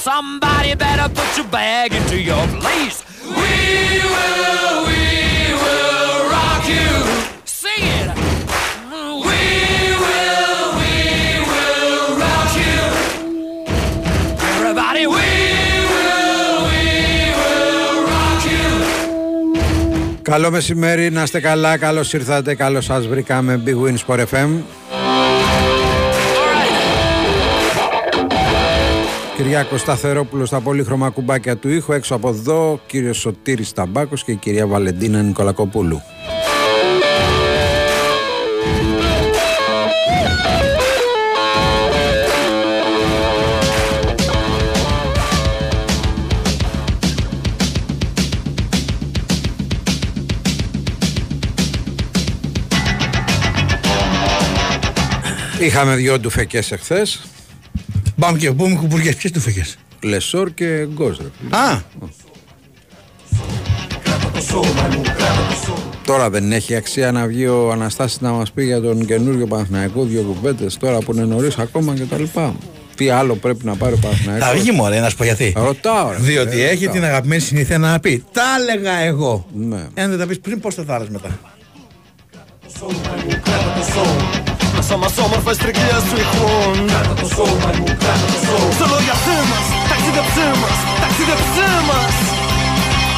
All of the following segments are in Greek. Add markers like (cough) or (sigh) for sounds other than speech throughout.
Somebody better put your bag into your place. We will, we will rock you. Sing it. We will, we will rock you. Everybody, we will, we will rock you. Καλό μεσημέρι, να είστε καλά, καλώς ήρθατε, καλώς σας βρήκαμε Big Win Sport FM. Κυριάκος Σταθερόπουλος στα πολύχρωμα κουμπάκια του ήχου, έξω από εδώ κύριος Σωτήρης Ταμπάκος και η κυρία Βαλεντίνα Νικολακοπούλου. Είχαμε δυο ντουφεκές εχθές, Πάμε και πούμε κουπουριέ. Ποιες του φεγε. Λεσόρ και Γκόζ. ρε φίλε. Α, Τώρα δεν έχει αξία να βγει ο Αναστάσης να μας πει για τον καινούριο Παναθηναϊκό δύο κουβέντες τώρα που είναι νωρίς ακόμα και τα λοιπά. Τι άλλο πρέπει να πάρει ο θα Παναθηναϊκός. βγει μωρέ να σου πω γιατί. Ρωτάω ρε. Διότι φίλε, έχει ρωτάω. την αγαπημένη συνήθεια να πει Τα έλεγα εγώ. Ναι. Εάν δεν τα πεις πριν, πώ θα τα άλλες μετά. Μέσα μας όμορφες τρικίες τυχόν Κράτα το σώμα μου, κράτα το σώμα Στο λογιασέ μας, ταξίδεψέ μας, ταξίδεψέ μας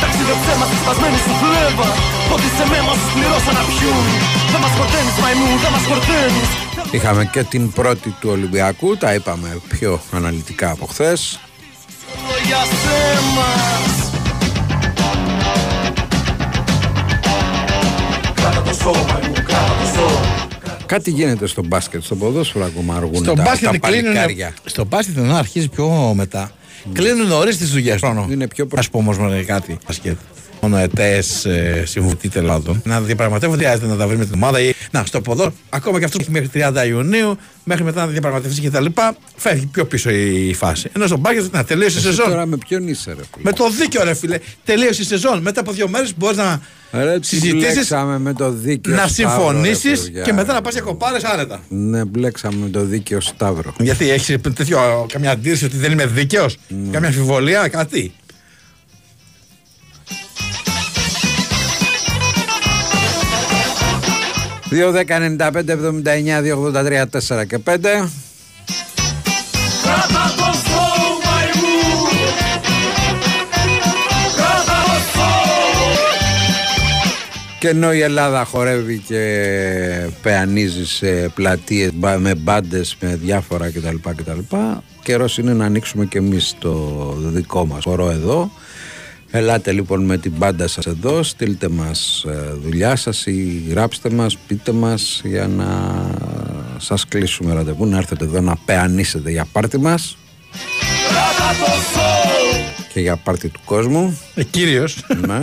Ταξίδεψέ μας τη σπασμένη σου φλέβα Ότι σε με μας πληρώσα να πιούν Δεν μας χορταίνεις μαϊμού, δεν μας χορταίνεις Είχαμε και την πρώτη του Ολυμπιακού, τα είπαμε πιο αναλυτικά από χθες. Στο λογιασέ μας Κράτα το σώμα μου, κράτα το σώμα Κάτι γίνεται στο μπάσκετ, στο ποδόσφαιρο ακόμα αργούν Στο τα, μπάσκετ τα κλείνουν. παλικάρια. Στο μπάσκετ ενώ αρχίζει πιο μετά. Κλείνουν νωρίς τι δουλειέ. Είναι πιο προ- Α πούμε όμως κάτι. Μπάσκετ. Μόνο ετέ ε, συμβουλή τελάδων. Να διαπραγματεύονται, χρειάζεται να τα βρει με την ομάδα. Ή, να, στο ποδό, ακόμα και αυτό έχει μέχρι 30 Ιουνίου, μέχρι μετά να διαπραγματευτεί και τα λοιπά, φεύγει πιο πίσω η φάση. Ενώ στο μπάσκετ να τελείωσε η Εσύ σεζόν. τώρα με ποιον είσαι ρε φίλε; Με το δίκαιο, ρε φίλε. Τελείωσε η σεζόν. Μετά από δύο μέρες μπορείς να Ρε, τι συζητήσεις, μπλέξαμε με το δίκαιο να Σταύρο, ρε, συμφωνήσεις παιδιά. και μετά να πας για κοπάρε άνετα. Ναι, μπλέξαμε με το δίκαιο Σταύρο. Γιατί έχεις τέτοιο, καμιά αντίρρηση ότι δεν είμαι δίκαιος, καμιά αμφιβολία, κάτι; Δύο, δέκα, 95, 79, 283, 4 και 5. Κράτα το σώμα μου Κράτα το σώμα Και ενώ η Ελλάδα χορεύει και πεανίζει σε πλατείες μπα- με μπάντες, με διάφορα κτλ. κτλ. Καιρός είναι να ανοίξουμε και εμείς το δικό μας χορό εδώ. Ελάτε λοιπόν με την μπάντα σας εδώ, στείλτε μας ε, δουλειά σας ή γράψτε μας, πείτε μας για να σας κλείσουμε ραντεβού, να έρθετε εδώ να πεανίσετε για πάρτι μας Κράτα το σώμα και για πάρτι του κόσμου. Ε, Κύριος. ναι.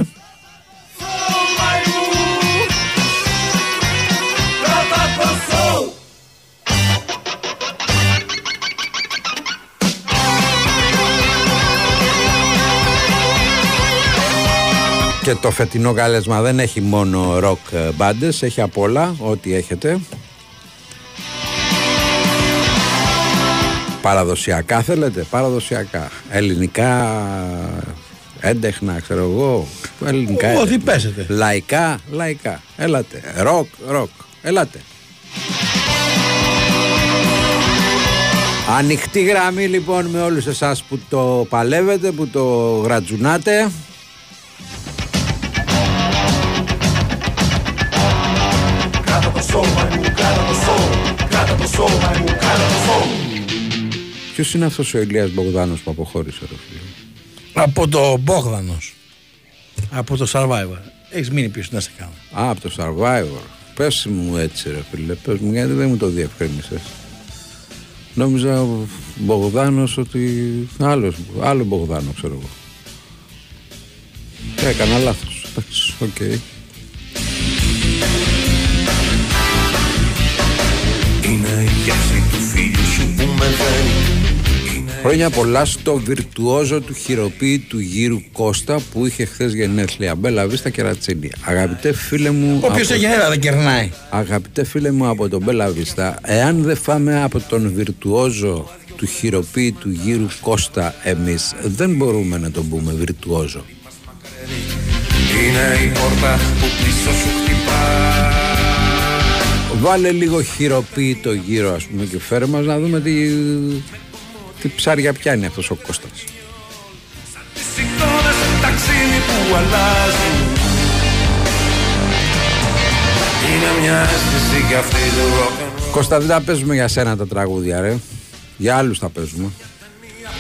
Και το φετινό κάλεσμα δεν έχει μόνο ροκ μπάντες, έχει απ' όλα, ό,τι έχετε. Παραδοσιακά θέλετε, παραδοσιακά. Ελληνικά, έντεχνα, ξέρω εγώ. Ελληνικά. Ό,τι έντεχνα. πέσετε. Λαϊκά, λαϊκά. Έλατε. Ροκ, ροκ. Έλατε. Ανοιχτή γραμμή λοιπόν με όλους εσάς που το παλεύετε, που το γρατζουνάτε. Ποιος είναι αυτός ο Ηλίας Μπογδάνος που αποχώρησε, ρε φίλε; Από το Μπόγδανος. Από το Survivor. Έχεις μείνει πίσω να σε κάνω. Α, από το Survivor. Πες μου έτσι, ρε φίλε. Πες μου, γιατί δεν μου το διευκρίνησες. Νόμιζα Μπογδάνος ότι. Άλλος, άλλο Μπογδάνο, ξέρω εγώ. Ε, Έκανα λάθος. Εντάξει, οκ. Είναι η γεύση του φίλου σου που με δένει Χρόνια πολλά στο βιρτουόζο του χειροποίητου γύρου Κώστα που είχε χθες γενέθλια. Μπέλα Βίστα και Ρατσίνη. Αγαπητέ φίλε μου. Όποιο από- έχει νερά δεν κερνάει. Αγαπητέ φίλε μου από τον Μπέλα Βίστα, εάν δεν φάμε από τον βιρτουόζο του χειροποίητου γύρου Κώστα εμείς δεν μπορούμε να τον πούμε βιρτουόζο. Είναι η πόρτα που πίσω σου χτυπά Βάλε λίγο χειροποίητο γύρω ας πούμε και φέρε μας να δούμε τι, τι ψάρια πιάνει αυτός ο Κώστας. Τις εικόνες ταξίδι που αλλάζουν Είναι μια αίσθηση κι αυτή του rock and roll Κώστα δεν τα παίζουμε για σένα τα τραγούδια ρε. Για άλλους τα παίζουμε.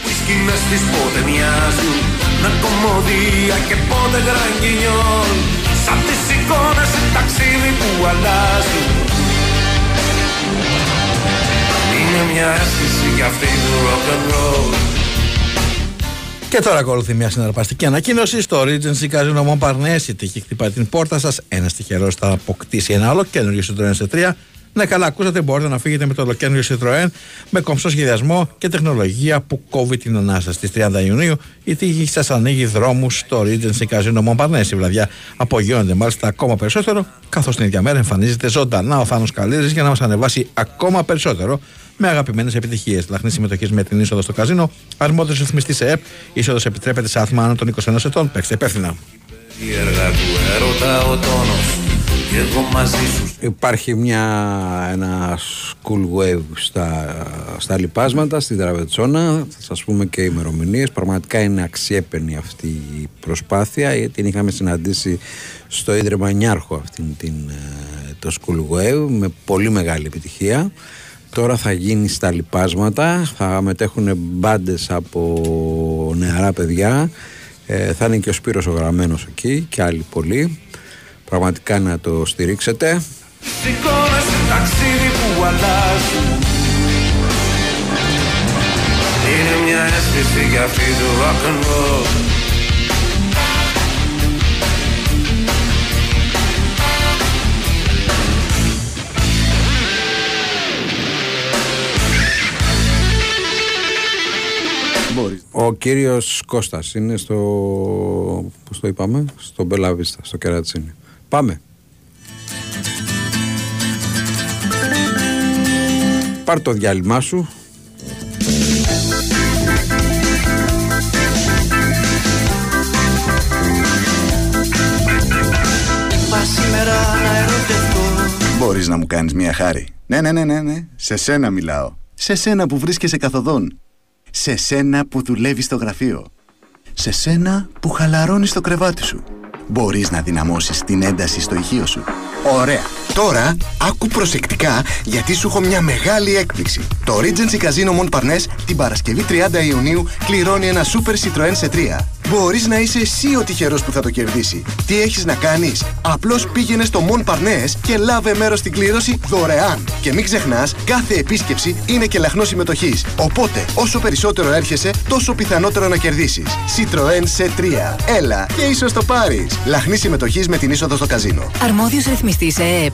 Που οι σκηνές της πότε μοιάζουν Με κομμωδία και πότε γραγγινιόν Σαν τις εικόνες ταξίδι που αλλάζουν Είναι μια αίσθηση κι αυτή του rock and roll Και τώρα ακολουθεί μια συναρπαστική ανακοίνωση στο Regency Casino Montparnasse. Η τύχη χτυπάει την πόρτα σας. Ένας τυχερός θα αποκτήσει ένα άλλο καινούριο Citroën σε 3. Ναι, καλά, ακούσατε, μπορείτε να φύγετε με το ολοκένουργιο Citroën με κομψό σχεδιασμό και τεχνολογία που κόβει την ανάσα. Στις 30 Ιουνίου η τύχη σας ανοίγει δρόμους στο Regency Casino Montparnasse. Η βραδιά απογειώνεται μάλιστα ακόμα περισσότερο, καθώς την ίδια μέρα εμφανίζεται ζωντανά ο Θάνος Καλύρη για να μας ανεβάσει ακόμα περισσότερο με αγαπημένες επιτυχίες. Λαχνής συμμετοχής με την είσοδο στο καζίνο, αρμόδιος ρυθμιστής ΕΕΠ, είσοδος επιτρέπεται σε άθμα άνω των 21 ετών. Παίξτε υπεύθυνα. Η έργα του έρωτα ο τόνος Και εγώ μαζί σου Υπάρχει μια, ένα school wave στα, στα λιπάσματα, στην Τραβετσόνα. Θα σας πούμε και ημερομηνίες. Πραγματικά είναι αξιέπαινη αυτή η προσπάθεια γιατί την είχαμε συναντήσει στο Ίδρυμα Νιάρχο αυτήν την, ε, το school wave με πολύ μεγάλη επιτυχία. Τώρα θα γίνει στα λιπάσματα, θα μετέχουν μπάντες από νεαρά παιδιά. Ε, θα είναι και ο Σπύρος ο Γραμμένος εκεί και άλλοι πολλοί. Πραγματικά να το στηρίξετε. Εικόνες ταξίδι που αλλάζουν Είναι μια αίσθηση για αυτή του rock and roll Ο κύριος Κώστας είναι στο, πώς το είπαμε, στο Μπελαβίστα, στο Κερατσίνι. Πάμε. Πάρ το διάλειμμα σου. Είπα σήμερα να ερωτευτώ Μπορείς να μου κάνεις μια χάρη. Ναι, ναι, ναι, ναι, ναι. Σε σένα μιλάω. Σε σένα που βρίσκεσαι καθοδόν. Σε σένα που δουλεύεις στο γραφείο. Σε σένα που χαλαρώνεις το κρεβάτι σου. Μπορείς να δυναμώσεις την ένταση στο ηχείο σου. Ωραία. Τώρα, άκου προσεκτικά γιατί σου έχω μια μεγάλη έκπληξη. Το Regency Casino Montparnasse την Παρασκευή 30 Ιουνίου κληρώνει ένα Super Citroën σε 3. Μπορείς να είσαι εσύ ο τυχερός που θα το κερδίσει. Τι έχεις να κάνεις; Απλώς πήγαινε στο Montparnasse και λάβε μέρος στην κλήρωση δωρεάν. Και μην ξεχνάς, κάθε επίσκεψη είναι και λαχνός συμμετοχής. Οπότε, όσο περισσότερο έρχεσαι, τόσο πιθανότερο να κερδίσεις. Citroën σε 3. Έλα και ίσως το πάρεις. Λαχνής συμμετοχής με την είσοδο στο καζίνο. Αρμόδιος ρυθμιστής ΕΕΠ.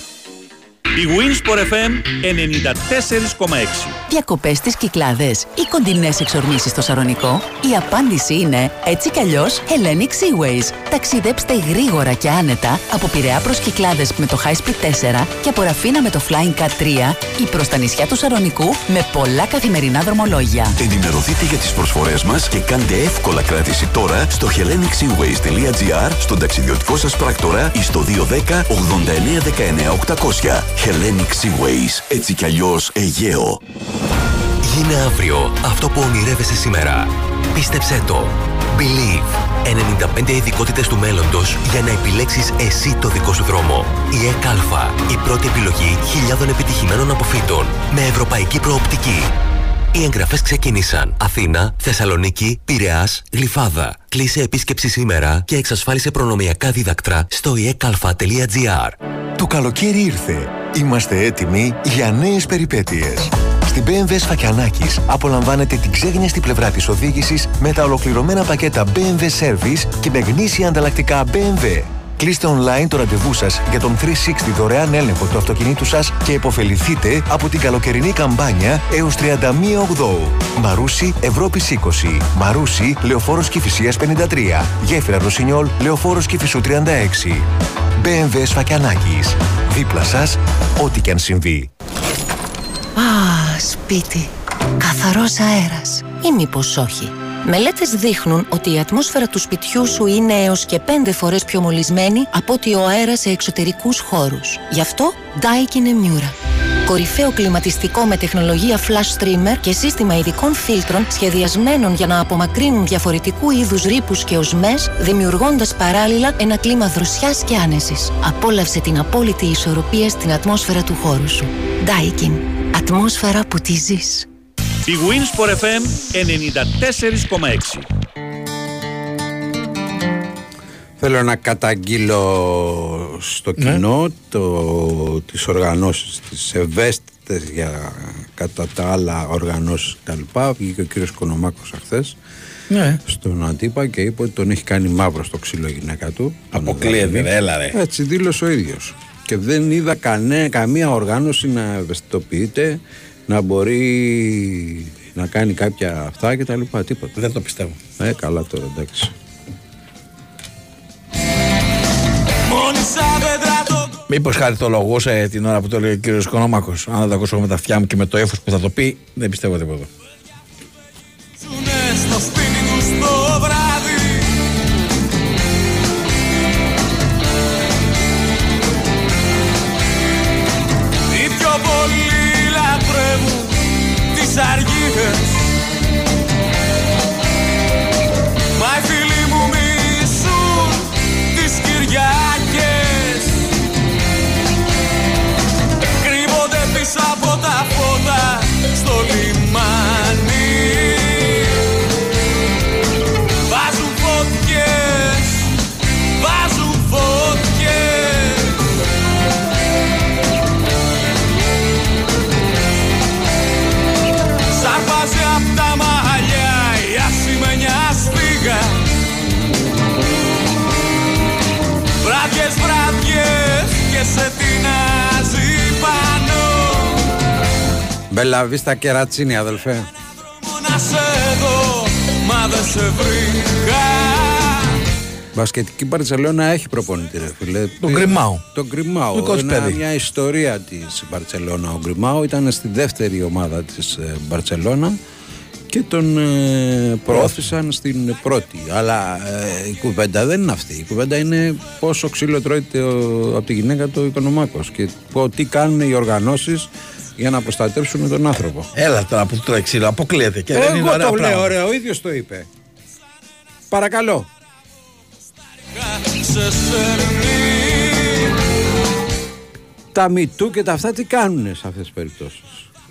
Η Winsport FM 94,6. Διακοπές στις Κυκλάδες ή κοντινές εξορμήσεις στο Σαρονικό. Η απάντηση είναι έτσι κι αλλιώς Hellenic Seaways. Ταξιδέψτε γρήγορα και άνετα από Πειραιά προς Κυκλάδες με το High Speed 4 και από Ραφίνα με το Flying Cat 3 ή προς τα νησιά του Σαρονικού με πολλά καθημερινά δρομολόγια. Ενημερωθείτε για τις προσφορές μας και κάντε εύκολα κράτηση τώρα στο hellenicseaways.gr, στον ταξιδιωτικό σας πράκτορα ή στο 210 89 19 800. Hellenic Seaways, έτσι κι αλλιώς Αιγαίο. Γίνε αύριο αυτό που ονειρεύεσαι σήμερα. Πίστεψέ το. Believe. 95 ειδικότητες του μέλλοντος για να επιλέξεις εσύ το δικό σου δρόμο. Η ΕΚΑΛΦΑ. Η πρώτη επιλογή χιλιάδων επιτυχημένων αποφύτων. Με ευρωπαϊκή προοπτική. Οι εγγραφές ξεκίνησαν. Αθήνα, Θεσσαλονίκη, Πειραιά, Γλυφάδα. Κλείσε επίσκεψη σήμερα και εξασφάλισε προνομιακά δίδακτρα στο ekalfa.gr. Το καλοκαίρι ήρθε. Είμαστε έτοιμοι για νέες περιπέτειες. Στην BMW Σφακιανάκης απολαμβάνετε την ξέγνιαστη πλευρά της οδήγησης με τα ολοκληρωμένα πακέτα BMW Service και με γνήσια ανταλλακτικά BMW. Κλείστε online το ραντεβού σας για τον 360 δωρεάν έλεγχο του αυτοκινήτου σας και επωφεληθείτε από την καλοκαιρινή καμπάνια έως 31 Οκτώου. Μαρούσι Ευρώπης 20. Μαρούσι Λεωφόρος Κηφισίας 53. Γέφυρα Ρωσινιόλ Λεωφόρος Κηφισού 36. BMW Σφακιανάκης. Δίπλα σας, ό,τι και αν συμβεί. Α, σπίτι. Καθαρός αέρας. Ή μήπως όχι. Μελέτες δείχνουν ότι η ατμόσφαιρα του σπιτιού σου είναι έως και πέντε φορές πιο μολυσμένη από ότι ο αέρας σε εξωτερικούς χώρους. Γι' αυτό Daikin Emura. Κορυφαίο κλιματιστικό με τεχνολογία flash streamer και σύστημα ειδικών φίλτρων σχεδιασμένων για να απομακρύνουν διαφορετικού είδους ρήπους και οσμές, δημιουργώντας παράλληλα ένα κλίμα δροσιάς και άνεσης. Απόλαυσε την απόλυτη ισορροπία στην ατμόσφαιρα του χώρου σου. Daikin. Ατμόσφαιρα που τη ζεις. Η Winsport FM 94,6. Θέλω να καταγγείλω στο Ναι. κοινό το, τις οργανώσεις, τις ευαίσθητες για κατά τα άλλα οργανώσεις κτλ. Βγήκε ο κύριος Κονομάκος αχθές Ναι. στον Αντίπα και είπε ότι τον έχει κάνει μαύρο στο ξύλο η γυναίκα του. Τον Αποκλείεται, Δανή. ρε, έλα, ρε. Έτσι δήλωσε ο ίδιος. Και δεν είδα κανέ, καμία οργάνωση να ευαισθητοποιείται, να μπορεί να κάνει κάποια αυτά και τα λοιπά. Τίποτα. Δεν το πιστεύω. Ε, καλά τώρα, εντάξει. Μήπως χαριτολογούσε την ώρα που το λέει ο κύριος Κονόμακο. Αν δεν το ακούσω με τα αυτιά μου και με το έφος που θα το πει, δεν πιστεύω τίποτα. Μπέλα Βίστα Κερατσίνη, αδελφέ. Να σε δω, μα δεν σε βρήκα Μπασκετική Μπαρσελόνα έχει προπονητή, ρε φίλε. Τον Γκριμάου. Τον Γκριμάου. Δικός της Είναι παιδί. μια ιστορία της Μπαρσελόνα. Ο Γκριμάου ήταν στη δεύτερη ομάδα της Μπαρσελόνα και τον ε, προώθησαν στην πρώτη. Αλλά ε, η κουβέντα δεν είναι αυτή. Η κουβέντα είναι πόσο ξύλο τρώει το- από τη γυναίκα του Οικονομάκος και πω- τι κάνουν οι οργανώσεις για να προστατεύσουν τον άνθρωπο. Έλα τώρα που το ξύλο, αποκλείεται. Και δεν είναι Εγώ ωραία το λέω, πράγματα. ωραία, ο ίδιος το είπε. Παρακαλώ. σε σέρνει τα μητού και τα αυτά τι κάνουν σε αυτές τις περιπτώσεις;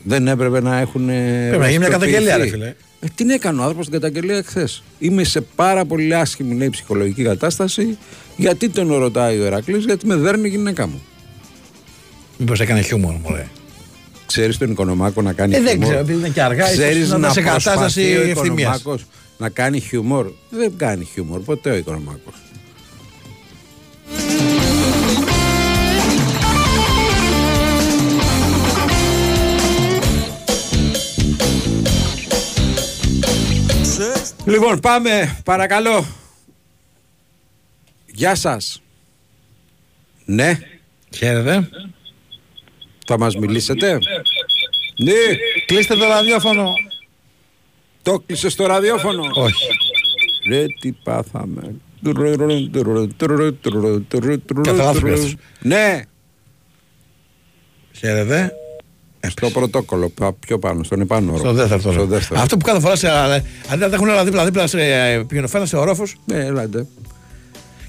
Δεν έπρεπε να έχουν. Πρέπει να γίνει μια καταγγελία, ρε φίλε. Ε, την έκανε ο άνθρωπος την καταγγελία χθες; Είμαι σε πάρα πολύ άσχημη λέει, ψυχολογική κατάσταση. Γιατί τον ρωτάει ο Ερακλής, γιατί με δέρνει η γυναίκα μου. Μήπως έκανε χιούμορ, μωρέ. Ξέρεις τον Οικονομάκο να κάνει Ε, δεν χιούμορ; ξέρω, επειδή είναι και αργά, ίσως Ξέρεις να να, ήταν σε κατάσταση προσπαθεί ο ευθυμίας. Οικονομάκος να κάνει χιούμορ; Δεν κάνει χιούμορ ποτέ ο Οικονομάκος. Λοιπόν, πάμε, παρακαλώ. Γεια σας. Ναι. Χαίρετε. Θα μας μιλήσετε; Ναι. Κλείστε το ραδιόφωνο. Το κλείσες στο ραδιόφωνο. Όχι. Ρε τι πάθαμε. Καταλάβεις. Ναι. Χαίρετε. Στο πρωτόκολλο, πα- πιο πάνω, στον επάνω όροφο. Στο δεύτερο. Στο τώρα. δεύτερο. Αυτό που κάθε φορά σε, αντί να τα έχουν όλα δίπλα-δίπλα σε ε, πηγαινοφένα σε ορόφους. Ναι, έλατε.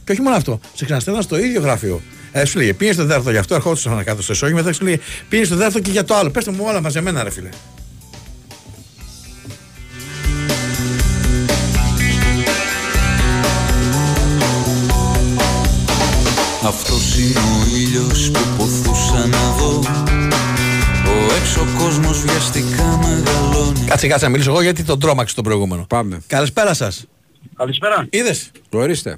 Και όχι μόνο αυτό. Σε ξαναστέλναν στο ίδιο γραφείο. Ε, σου λέγε πήγε στο δεύτερο γι' αυτό, ερχόντουσαν κάτω στο ισόγειο. Μετά σου λέγε πήγε στο δεύτερο και για το άλλο. Πετε μου όλα μαζεμένα, ρε φίλε. Αυτός είναι ο ήλιος που ποθούσα να δω Ο έξω κόσμος βιαστικά μεγαλώνει Κάτσε, κάτσε να μιλήσω εγώ γιατί τον τρόμαξε τον προηγούμενο. Πάμε. Καλησπέρα σας. Καλησπέρα. Είδες; Ορίστε.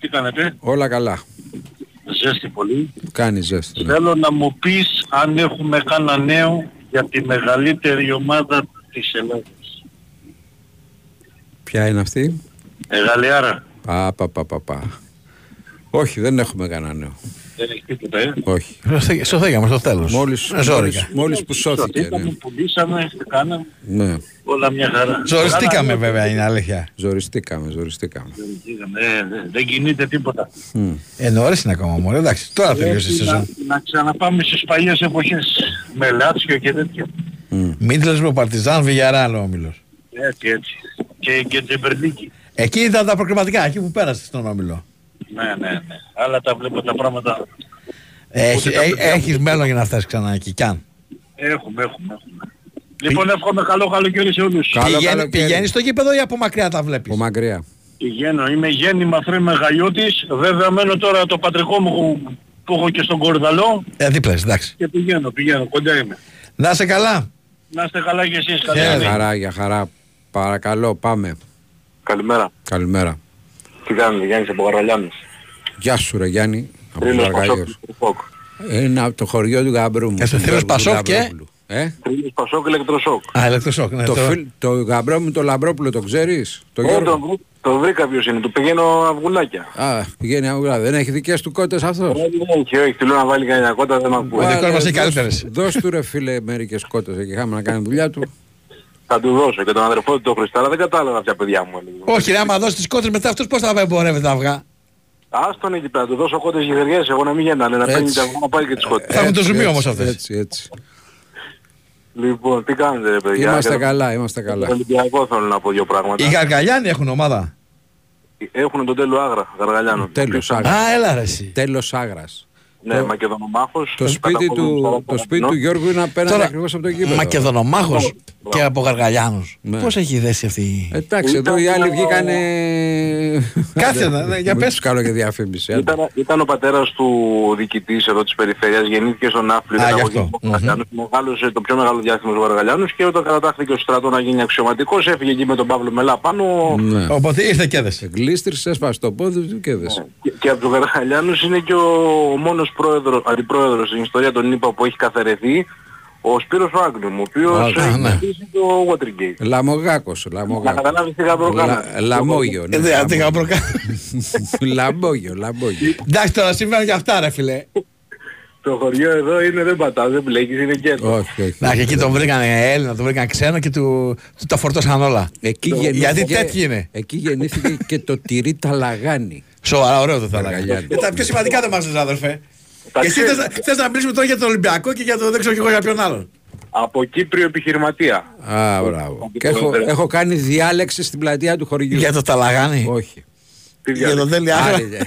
Τι κάνετε; Όλα καλά. Ζέστη πολύ. Κάνει ζέστη. ναι. Θέλω να μου πεις αν έχουμε κάνα νέο για τη μεγαλύτερη ομάδα της Ελλάδας. Ποια είναι αυτή; Ε, Γαλλιάρα. Πα, πα, πα, πα, πα. Όχι, δεν έχουμε κανένα νέο. Δεν έχει τίποτα, ε. Όχι. Σωθήκαμε στο τέλος. Μόλις, Ε, ζόρικα. μόλις, μόλις που σώθηκε. Ναι. Σωθήκαμε, πουλήσαμε, τι κάναμε. ναι. Όλα μια χαρά. Ζοριστήκαμε Κάναμε, βέβαια είναι αλήθεια. Ζοριστήκαμε, ζοριστήκαμε. ζοριστήκαμε, ε, δεν- Δεν κινείται τίποτα. Ε, νωρίς είναι ακόμα μόνο. Εντάξει, τώρα τελείωσε η Πρέπει να, σεζόν. να ξαναπάμε στις παλιές εποχές. Με Λάτσιο και τέτοια. Μίτλες με Παρτιζάν, Βιγιαράλ ο όμιλος. Έτσι, έτσι. Και, και Τζεμπερνίκη. Εκεί ήταν τα προκριματικά, εκεί που πέρασε στον όμιλο. Ναι, ναι, ναι. Άλλα τα βλέπω τα πράγματα. Έχει, Ούτε τα ε, παιδιά έχεις μέλλον για να φτάσεις ξανά εκεί, κι αν. Έχουμε, έχουμε, έχουμε. Λοιπόν, εύχομαι καλό καλοκαίρι σε όλους. Καλό Πηγαίνει, καλοκαίρι. πηγαίνεις στο γήπεδο ή από μακριά τα βλέπεις; Από μακριά. Πηγαίνω, είμαι γέννημα θρή Μεγαλιώτης. Βέβαια μένω τώρα το πατρικό μου που- που έχω και στον Κορδαλό Ε, δίπλα, είσαι, εντάξει. και πηγαίνω, πηγαίνω, κοντά είμαι. Να είσαι καλά. Να είστε καλά και εσείς, Για καλή χαρά, για χαρά. Παρακαλώ, πάμε. Καλημέρα. Καλημέρα. Τι κάνετε, Γιάννης από Γαραλιάνος. Γεια σου ρε Γιάννη. Από τους Τρίλος Πασόκ Αργαλίους. Ηλεκτροσόκ. Είναι από το χωριό του Γαμπρού μου. Και στο του θρύλος Γιώργου Πασόκ και- Λαμπρόπουλου. Ε; Τρίλος Πασόκ ηλεκτροσόκ. Α, ηλεκτροσόκ, ναι. το, το- φίλ, το γαμπρό μου το Λαμπρόπουλο το ξέρεις; Το Ω, Γιώργο. τον βρή- Το βρήκα ποιος είναι, του πηγαίνω αυγουλάκια. Α, πηγαίνει αγουρά. Δεν έχει δικές του κότες αυτός; Όχι, όχι, όχι, του λέω να βάλει κανένα κότα, δεν με ακούει. Ο δικός Βάλε, μας έχει δώσ' καλύτερες. Δώσ' του ρε φίλε μερικές κότες εκεί. Είχαμε να κάνει δουλειά του. Θα του δώσω και τον αδερφό του τον Χριστάρα, δεν κατάλαβα ποια παιδιά μου έλεγε. Όχι, ρε, άμα δώσεις τις κότρες μετά αυτός πώς θα εμπορεύεται τα αυγά. Άστον εκεί πέρα, του δώσω κότες γυριές, εγώ να μην γεννάνε, να παίρνει Έτσι. τα αυγά να πάει και τις κότες. Θα έχουν το Έτσι, ζουμί έτσι, όμως αυτές. Έτσι, έτσι. Λοιπόν, τι κάνετε ρε παιδιά. Είμαστε Για το- καλά, είμαστε Το καλά. Ολυμπιακό θέλω να πω δύο πράγματα. Οι Γαργαλιάνοι έχουν ομάδα; Έχουν τον τέλο Άγρα, Γαργαλιάνο. Τέλος Α, άγρας. έλα ρε εσύ. Τέλος άγρας. Ναι, Το- Μακεδονομάχος. Το σπίτι του, το σπίτι του Γιώργου είναι απέναντι Τώρα, ακριβώς από το γήπεδο. Μακεδονομάχος και από Γαργαλιάνους. Ναι. Πώς έχει δέσει αυτή η... Εντάξει, εδώ οι άλλοι βγήκανε... Κάτσε να- ναι, για Μην πες. τους κάνω και διαφήμιση. άντε. Ήταν, ήταν ο πατέρας του διοικητής εδώ της περιφέρειας, γεννήθηκε στον Άφλη, Α, ήταν γι' από αυτό. εκεί από Γαργαλιάνους, μεγάλωσε το πιο μεγάλο διάστημα του Γαργαλιάνους και όταν κατατάχθηκε ο στρατό να γίνει αξιωματικός έφυγε εκεί με τον Παύλο Μελά πάνω Ναι. Οπότε ήρθε και έδεσε. Γλίστρισε, έσπασε το πόδι του και έδεσε. και, και από τους Γαργαλιάνους είναι και ο, ο μόνος πρόεδρος, αντιπρόεδρος στην ιστορία των ΗΠΑ που έχει καθαρεθεί ο Σπύρος Βάγκλουμ, ο οποίος Α, έχει ναι. χτίσει το Watergate. Λαμογάκος, Να λαμογάκος. καταλάβεις τι γαμπρό Λα- κάνανε. Λαμόγιο, ναι. Ε, δε, αντί λαμόγιο. γαμπροκα- (laughs) Λαμόγιο, λαμόγιο. Εντάξει τώρα συμβαίνουν και αυτά ρε φίλε. Το χωριό εδώ είναι δεν πατάς, δεν μπλέκεις, είναι κέντρο. Όχι, όχι. Να και εκεί τον βρήκαν Έλληνα, τον βρήκαν ξένο και του, του τα φορτώσαν όλα. Εκεί Γιατί γεννήθηκε, τέτοιοι είναι. εκεί γεννήθηκε και το τυρί ταλαγάνι. Σοβαρά, ωραίο το θα έλεγα. Γαργαλιάνοι. Ε, Τα πιο σημαντικά δεν μας λες αδερφέ. Τα Και εσύ ξέρεις. θες, να- θες να μιλήσουμε τώρα για τον Ολυμπιακό και για το δεν ξέρω και εγώ για ποιον άλλον. Από Κύπριο επιχειρηματία. Α, μπράβο. Και έχω, έχω κάνει διάλεξη στην πλατεία του χωριού. Για το Ταλαγάνι; Όχι. Τι Για τον διάλεξη; Τέλη Άγρα. Άλλη, ναι.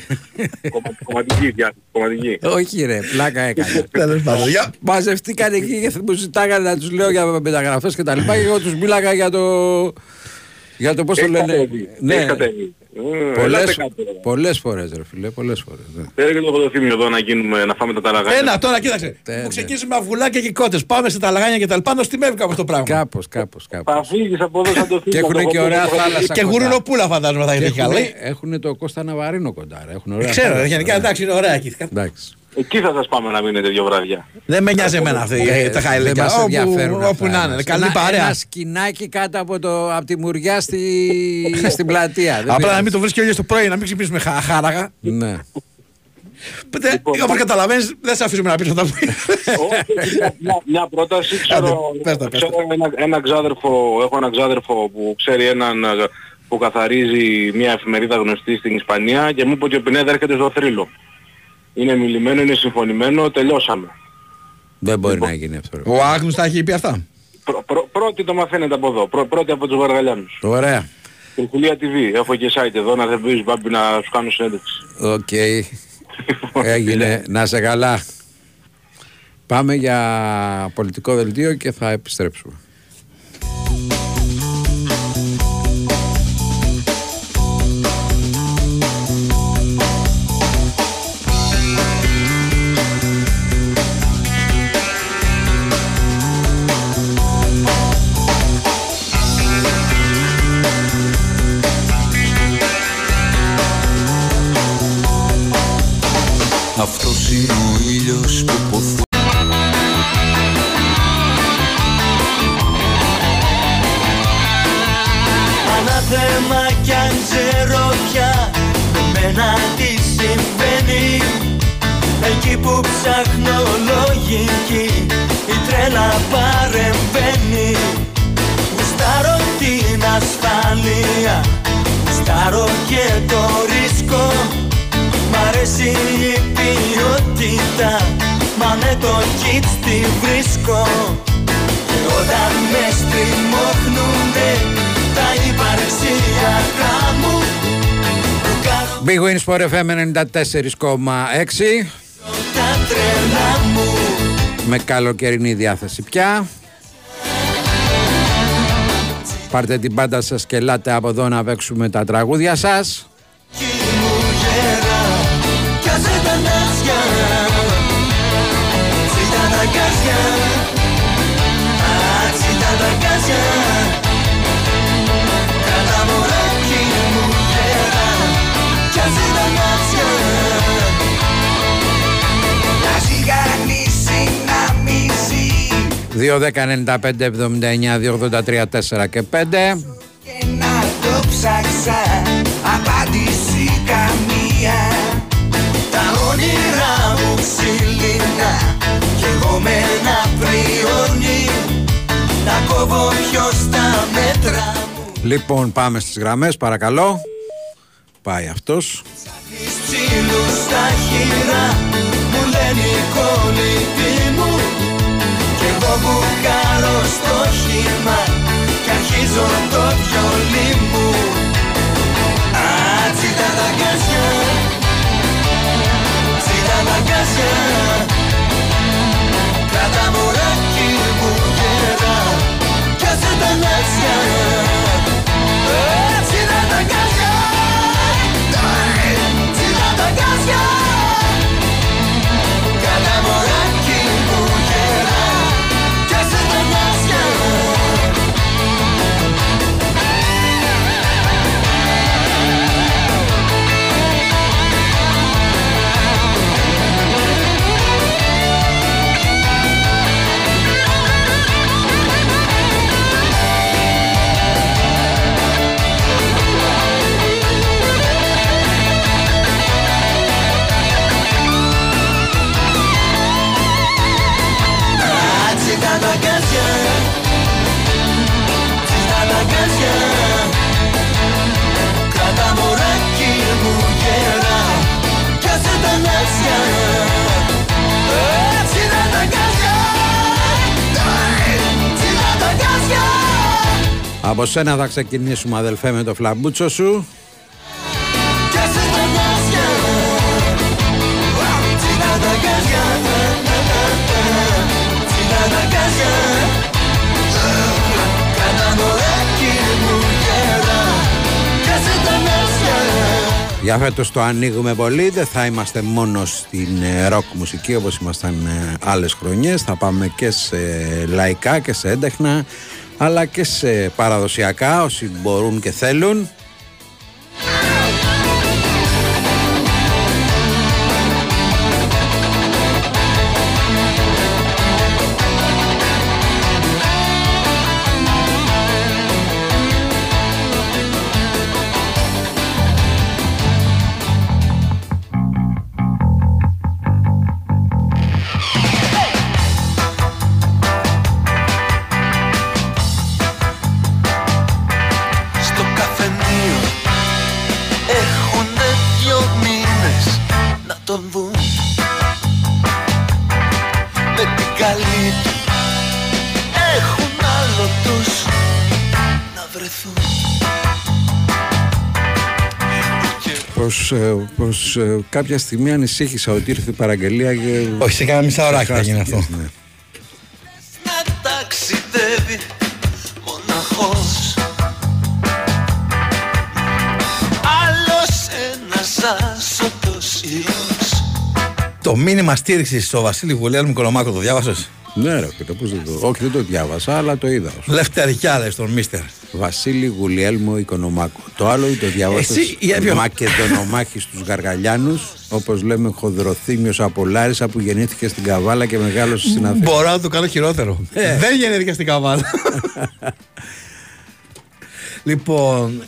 Κομμα- Κομματική διάλεξη. Κομματική. Όχι ρε, πλάκα έκανε. (laughs) Τέλος πάντων. Για- Μαζευτήκαν εκεί και μου ζητάγανε να τους λέω για μεταγραφές και τα λοιπά και εγώ τους μίλαγα για το... Για το πώς το Έχεις λένε. κατέβει. Ναι, Έχεις κατέβει. Ε, ελάτε πολλές, κάτω, ρε. πολλές φορές ρε φίλε, πολλές φορές. ναι. Φέρε και το ποδοθύμιο εδώ να, γίνουμε, να φάμε τα ταλαγάνια. Ένα τώρα κοίταξε. Ναι, Μου ναι. ξεκίνησε με αυγουλάκια και κότες. Πάμε στα Ταλαγάνια και τα λοιπά. Να στιμεύει κάπως το πράγμα. Κάπως, κάπως, κάπως. Θα φύγεις από εδώ σαν το Και θύμα. έχουν και ωραία θάλασσα Και κοντά. γουρουνοπούλα φαντάζομαι θα Και έχει καλή. Έχουν το Κώστα Ναβαρίνο κοντά ρε. Έχουν ωραία Ξέρω, θάλασσα, γενικά ναι. εντάξει είναι ωραία εκεί. Εντάξει. Εκεί θα σας πάμε να μείνετε δύο βράδια. Δεν με νοιάζει εμένα αυτή Ε, τα Δεν χαϊλίκια. μας Όπου, ενδιαφέρουν όπου αυτά να είναι. μας. Καλή Ένα- παρέα. Ένα σκηνάκι κάτω από, το, από τη μουριά στη, (laughs) στην πλατεία. Δεν Απλά να πειράζει. μην το βρίσκει ο ήλιος το πρωί, να μην ξυπνήσουμε χα- χάραγα. Ναι. Πείτε, όπως καταλαβαίνεις, δεν σε αφήσουμε να πεις αυτά που Όχι, μια- Μια πρόταση, ξέρω, Άντε, πες τα, πες ξέρω ένα, ένα ξάδερφο, έχω ένα ξάδερφο που ξέρει έναν ε, που καθαρίζει μια εφημερίδα γνωστή στην Ισπανία και μου είπε ότι ο Πινέδα έρχεται στο θρύλο. Είναι μιλημένο, είναι συμφωνημένο, τελειώσαμε. Δεν μπορεί Λοιπόν. να γίνει αυτό. ρε. Ο Άγνους τα έχει πει αυτά. Πρω- πρω- πρώτη το μαθαίνετε από εδώ. Πρω- πρώτη από τους Βαργαλιάνους. Ωραία. Τριχουλία TV. Έχω και site εδώ να θερπίζεις μπάμπη να σου κάνω συνέντευξη. Οκ. Έγινε. Να σε καλά. Πάμε για πολιτικό δελτίο και θα επιστρέψουμε. Που ψάχνω λογική. Η τρέλα παρεμβαίνει. Γουστάρω την ασφάλεια, γουστάρω και το ρίσκο. Μ' αρέσει η ποιότητα, μα με το κιτς τη βρίσκω. Και όταν με στριμώχνουνε τα υπαρξιακά μου Που κάνω Big Wins for FM 94,6 τα τρέλα μου με καλοκαιρινή διάθεση πια. Πάρτε την πάντα σας και ελάτε από εδώ να παίξουμε τα τραγούδια σας. 2, 10, 95, 79, 283, 4 και 5 και να το ψάξα απάντηση καμία Τα όνειρά μου ξύλινα κι εγώ με ένα πριόνι Να κόβω πιο στα μέτρα μου Λοιπόν πάμε στις γραμμές παρακαλώ. Πάει αυτός. Τις ψήλους στα χείρα μου λένε οι κολλητοί μου Κι εγώ μπουκάρω στο χήμα κι αρχίζω το βιολί μου. Α, τσίτα τα γκάζια Τσίτα τα γκάζια Κράτα μωράκι μου γέρα Κι άσε τα νάσια Από σένα θα ξεκινήσουμε αδελφέ με το φλαμπούτσο σου Για φέτος το ανοίγουμε πολύ Δεν θα είμαστε μόνο στην ε, ροκ μουσική όπως ήμασταν ε, άλλες χρονιές. Θα πάμε και σε λαϊκά και σε έντεχνα Αλλά και σε παραδοσιακά όσοι μπορούν και θέλουν Πως, ε, πως ε, κάποια στιγμή ανησύχησα ότι ήρθε η παραγγελία και... Όχι, σε κάνα μισά ωράκι θα γίνει αυτό. Ναι. να ταξιδεύει μοναχός Άλλος ένας άσωτος ιός Το μήνυμα στήριξης στο Βασίλη Γουλιέλμου Κολομάκο το διάβασες; Ναι, ρε, φίλε, πώς δεν το... Όχι, δεν το διάβασα, αλλά το είδα. Λευτεριά λες τον Μίστερ. Βασίλη Γουλιέλμο Οικονομάκο. Το άλλο το διάβασα. Εσύ, για ποιο; Μακεδονομάχης στου Γαργαλιάνους. Όπως λέμε, Χοδροθύμιος από Λάρισα που γεννήθηκε στην Καβάλα και μεγάλωσε στην Αθήνα. Μπορώ να το κάνω χειρότερο. Ε. Δεν γεννήθηκε στην καβάλα. (laughs) λοιπόν.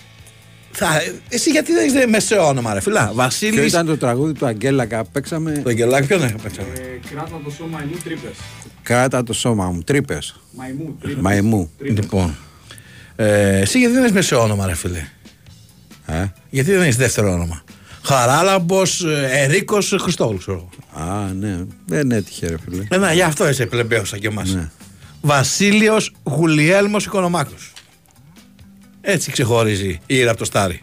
Θα, εσύ γιατί δεν έχεις μεσαίο όνομα, ρε φιλά. Ποιο Βασίλη. ήταν το τραγούδι του Αγγέλακα; Που παίξαμε. Το Αγγελάκι, ποιον έχει παίξαμε; Κράτα το σώμα μου τρύπες. Κράτα το σώμα μου. Τρύπες. Μαϊμού, τρύπες. Μαϊμού. Λοιπόν. Ε, εσύ γιατί δεν έχεις μεσαίο όνομα, ρε φίλε; Ε; Γιατί δεν έχεις δεύτερο όνομα; Χαράλαμπος Ερίκος Χριστόγλου, ξέρω εγώ. Α, ναι. Δεν έτυχε, ρε φίλε. Ε, να, γι' αυτό είσαι πλεμπαίο σαν και εμάς. Ναι. Βασίλειος Γουλιέλμος Οικονομάκος. Έτσι ξεχωρίζει η Ήρα από το Στάρι.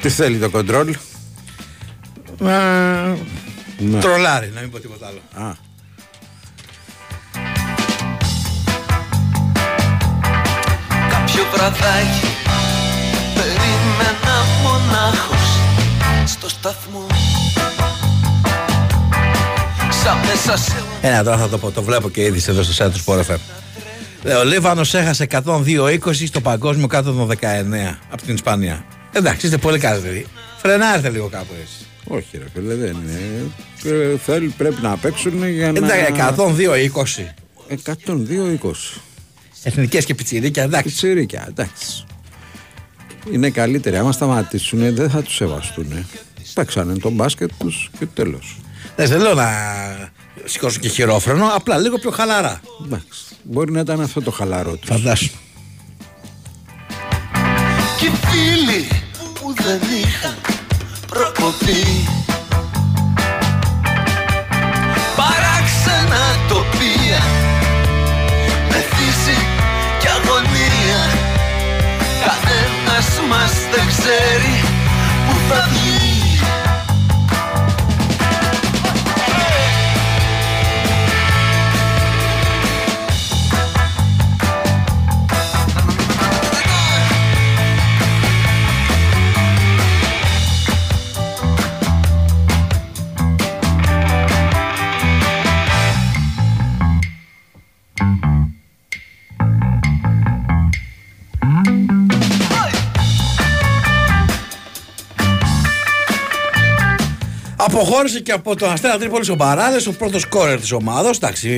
Τι θέλει το κοντρόλ. Ναι. Τρολάρι, να μην πω τίποτα άλλο. Α, Κάποιο βραδάκι περίμενα μονάχος στο σταθμό Σαν μέσα σε Ένα τώρα θα το πω, το βλέπω και ήδη εδώ στο site του Sport FM. Ε, Ο Λίβανος έχασε 102-20 στο παγκόσμιο κάτω των 19 από την Ισπανία. Εντάξει, είστε πολύ καλοί. δηλαδή. Φρενάρετε λίγο κάπου έτσι. Όχι, ρε φίλε, δεν είναι. Ε, θέλει, πρέπει να παίξουν για να. Εντάξει, 102-20. 102-20. Εθνικές και πιτσιρίκια, εντάξει. Πιτσιρίκια, εντάξει. Είναι καλύτεροι. Άμα σταματήσουν, δεν θα τους σεβαστούν. Παίξανε τον μπάσκετ τους και τέλος. Δεν δεν λέω να σηκώσουν και χειρόφρενο, απλά λίγο πιο χαλαρά. Εντάξει. Μπορεί να ήταν αυτό το χαλαρό τους. Φαντάσου. Κι οι φίλοι που δεν είχαν προκοπή. Παράξενα τοπία Με φύση και αγωνία. Κανένας μας δεν ξέρει που θα βγει Αποχώρησε και από τον Αστέρα Τρίπολης ο Μπαράδες, ο πρώτος κόρερ της ομάδα. Εντάξει,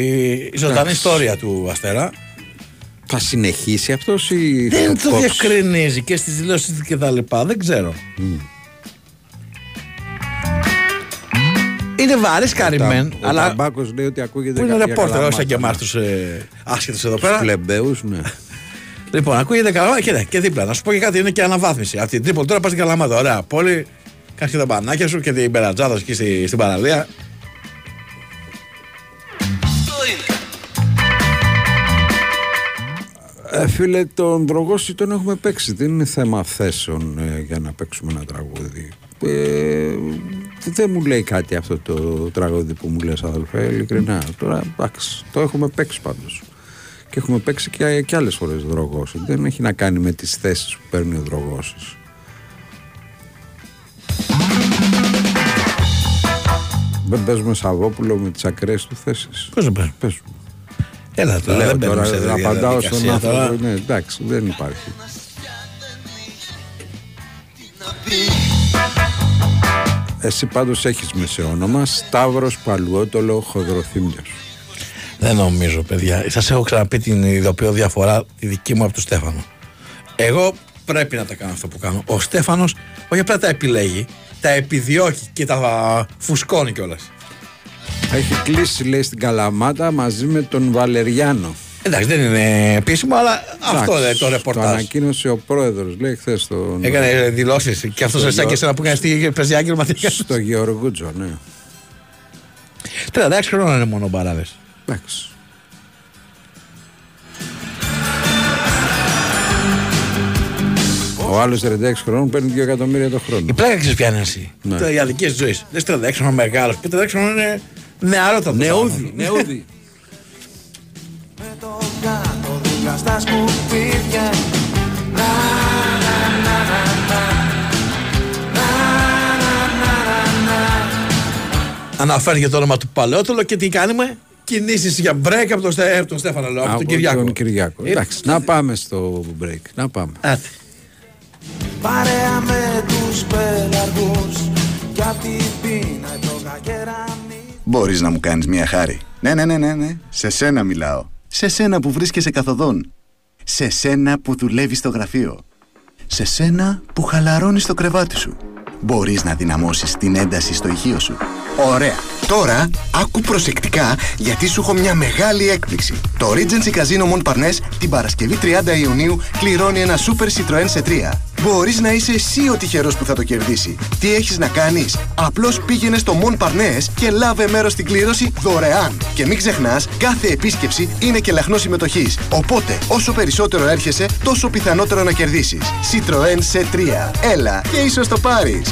η ζωντανή Εντάξει. ιστορία του Αστέρα. Θα συνεχίσει αυτός ή. Δεν θα το κόψει; διευκρινίζει και στις δηλώσεις και τα λοιπά. Δεν ξέρω. Είναι βαρύς καριμέν, Ο αλλά Ταμπάκο λέει ότι ακούγεται. που είναι κάποια ρεπόρτερ, όχι σαν και εμάς καλαμάτα, τους ε, άσχετου εδώ ναι. πέρα. Τους πλεμπαίους, ναι. Λοιπόν, ακούγεται καλά και, ναι, και δίπλα. Να σου πω και κάτι, είναι και αναβάθμιση. Από την Τρίπολη τώρα πας στην Καλαμάτα. Ωραία, πόλη. Κάνει και τα μπανάκια σου και την περατζάδα σου εκεί στη, στην παραλία. Ε, φίλε, τον Δρογόση τον έχουμε παίξει. Δεν είναι θέμα θέσεων ε, για να παίξουμε ένα τραγούδι. Ε, δεν μου λέει κάτι αυτό το τραγούδι που μου λες αδελφέ, ειλικρινά. Τώρα, εντάξει, το έχουμε παίξει πάντως. Και έχουμε παίξει και, και άλλες φορές Δρογόση. Δεν έχει να κάνει με τις θέσεις που παίρνει ο Δρογόσης. Δεν παίζουμε Σαββόπουλο με τις ακραίες του θέσεις. Πώς δεν παίρνει. Παίζουμε. Έλα τώρα, Λέω δεν τώρα, μπαίνουμε σε τέτοια απαντάω στον διαδικασία άνθρωπο. τώρα. Ναι, εντάξει, δεν υπάρχει. Εσύ πάντως έχεις μεσαιόνομα Σταύρος Παλουότολο Χοδροθύμιος. Δεν νομίζω, παιδιά. Σας έχω ξαναπεί την ειδοποιώ διαφορά τη δική μου από τον Στέφανο. Εγώ πρέπει να τα κάνω αυτό που κάνω. Ο Στέφανος όχι απλά τα επιλέγει, τα επιδιώκει και τα φουσκώνει κιόλας. Έχει κλείσει λέει στην Καλαμάτα μαζί με τον Βαλεριάνο. Εντάξει, δεν είναι επίσημο, αλλά αυτό Εντάξει, είναι το Το ρεπορτάζ. ανακοίνωσε ο πρόεδρος, λέει χθες τον... Έκανε δηλώσεις και αυτός Στο σαν και Γεω- εσένα που έκανε στη Πρεσιάκη Ματρικά. Στο Γεωργούτζο, ναι. 36 χρόνια είναι μόνο μπαράδες. Εντάξει. Ο άλλος 36 χρόνων παίρνει 2 εκατομμύρια το χρόνο. Η πλάκα ξέρεις ποια είναι εσύ; Ναι. Το, η αδική ζωής. Δεν 36 χρόνια μεγάλος. Και 36 χρόνια είναι νεαρότατος. Νεούδι, νεούδι. κάτω δίπλα στα σκουπίδια Να, να, να, να, να. Να, να, να, να, να. Αναφέρθηκε το όνομα του Παλαιότολο και τι κάνουμε. Κινήσεις για break από τον, Στε, από τον Στέφανο Λέω, από τον Από Κυριάκο. τον Κυριάκο. Εντάξει, να πάμε στο break. Να πάμε. Άτε. Παρέα με τους πελαργούς Κι απ' την πείνα η προκαγεράμι Μπορείς να μου κάνεις μια χάρη. Ναι, ναι, ναι, ναι, ναι. Σε σένα μιλάω. Σε σένα που βρίσκεσαι καθοδόν. Σε σένα που δουλεύεις στο γραφείο. Σε σένα που χαλαρώνεις το κρεβάτι σου. Μπορείς να δυναμώσεις την ένταση στο ηχείο σου. Ωραία. Τώρα άκου προσεκτικά γιατί σου έχω μια μεγάλη έκπληξη. Το Regency Casino Montparnasse την Παρασκευή 30 Ιουνίου κληρώνει ένα Super Citroën σε 3. Μπορείς να είσαι εσύ ο τυχερός που θα το κερδίσει. Τι έχεις να κάνεις; Απλώς πήγαινε στο Montparnasse και λάβε μέρος στην κλήρωση δωρεάν. Και μην ξεχνάς, κάθε επίσκεψη είναι και λαχνός συμμετοχής. Οπότε, όσο περισσότερο έρχεσαι, τόσο πιθανότερο να κερδίσεις. Citroën σε 3. Έλα και ίσως το πάρεις.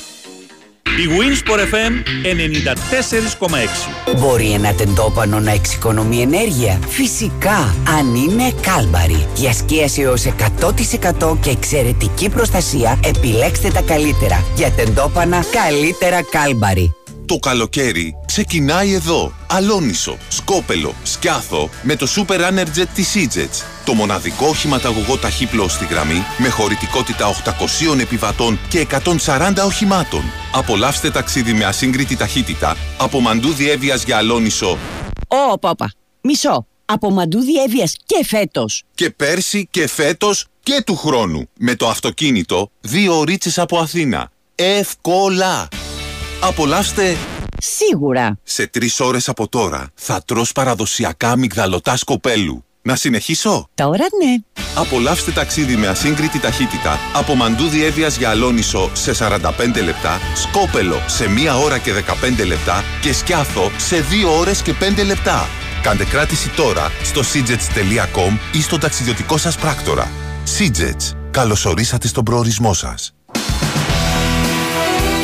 Η Winsport FM 94,6. Μπορεί ένα τεντόπανο να εξοικονομεί ενέργεια; Φυσικά, αν είναι κάλμπαρη. Για σκίαση έως 100% και εξαιρετική προστασία, επιλέξτε τα καλύτερα. Για τεντόπανα, καλύτερα κάλμπαρη. Το καλοκαίρι ξεκινάει εδώ. Αλόνισο, Σκόπελο, Σκιάθο με το Super Energy της Egyets. Το μοναδικό οχηματαγωγό ταχύπλο στη γραμμή με χωρητικότητα 800 επιβατών και 140 οχημάτων. Απολαύστε ταξίδι με ασύγκριτη ταχύτητα από Μαντούδι Εύβοιας για Αλόνισο Ω, πόπα. Μισό. Από μαντούδι έβιας και φέτος. και πέρσι και φέτος και του χρόνου. Με το αυτοκίνητο δύο ωρίτσες από Αθήνα. Εύκολα! Απολαύστε Σίγουρα. σε τρεις ώρες από τώρα. Θα τρως παραδοσιακά αμυγδαλωτά σκοπέλου. Να συνεχίσω; Τώρα ναι. Απολαύστε ταξίδι με ασύγκριτη ταχύτητα από Μαντούδι Εύβοιας για Αλόνισο σε 45 λεπτά, Σκόπελο σε 1 ώρα και 15 λεπτά και Σκιάθο σε 2 ώρες και 5 λεπτά. Κάντε κράτηση τώρα στο seagets.com ή στον ταξιδιωτικό σας πράκτορα. Seagets. Καλωσορίσατε στον προορισμό σας.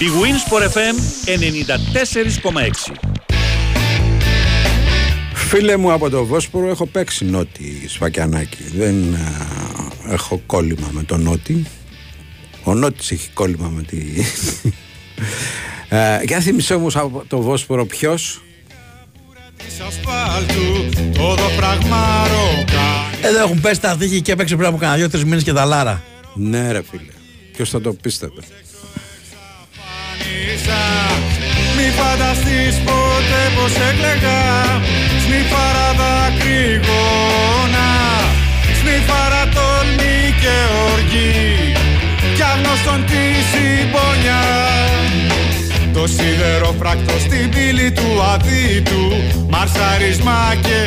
Η Winsport FM 94,6. Φίλε μου από το Βόσπορο έχω παίξει νότι σφακιανάκι. Δεν α, έχω κόλλημα με τον νότι. Ο νότης έχει κόλλημα με τη... (laughs) ε, για θυμίσέ μου από το Βόσπορο ποιος; Της ασφάλτου το δοφραγμάρο Εδώ έχουν πέσει τα δίχη και έπαιξε πριν από κανένα δύο-τρεις μήνες και τα λάρα. Ναι, ρε φίλε. Ποιος θα το πίστευε; Μη φανταστείς ποτέ πως έκλαιγα Σνιφάρα δακρυγόνα Σνιφάρα τόλμη και οργή. Κι άγνωστον τη συμπονιά Το σίδερο φράκτο στην πύλη του αδίτου Μαρσαρισμα και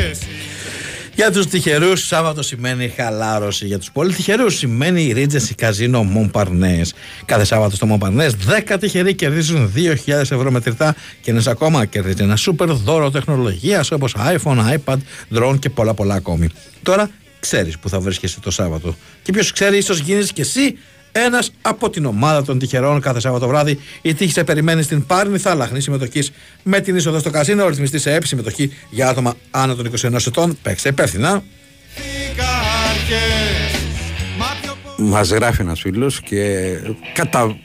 Για τους τυχερούς, Σάββατο σημαίνει χαλάρωση. Για τους πολύ τυχερούς σημαίνει η Regency Casino Montparnasse. Κάθε Σάββατο στο Montparnasse 10 τυχεροί κερδίζουν 2.000 ευρώ μετρητά και ένας ακόμα κερδίζει ένα σούπερ δώρο τεχνολογίας όπως iPhone, iPad, drone και πολλά πολλά ακόμη. Τώρα ξέρεις που θα βρίσκεσαι το Σάββατο. Και ποιος ξέρει, ίσως γίνεις και εσύ ένας από την ομάδα των τυχερών κάθε Σάββατο βράδυ. Η τύχη σε περιμένει στην Πάρνηθα, λαχνή συμμετοχής με την είσοδο στο καζίνο. Ρυθμιστής σε ΕΠ, συμμετοχή για άτομα άνω των 21 ετών. Παίξε υπεύθυνα. Μας γράφει ένας φίλος και κατά,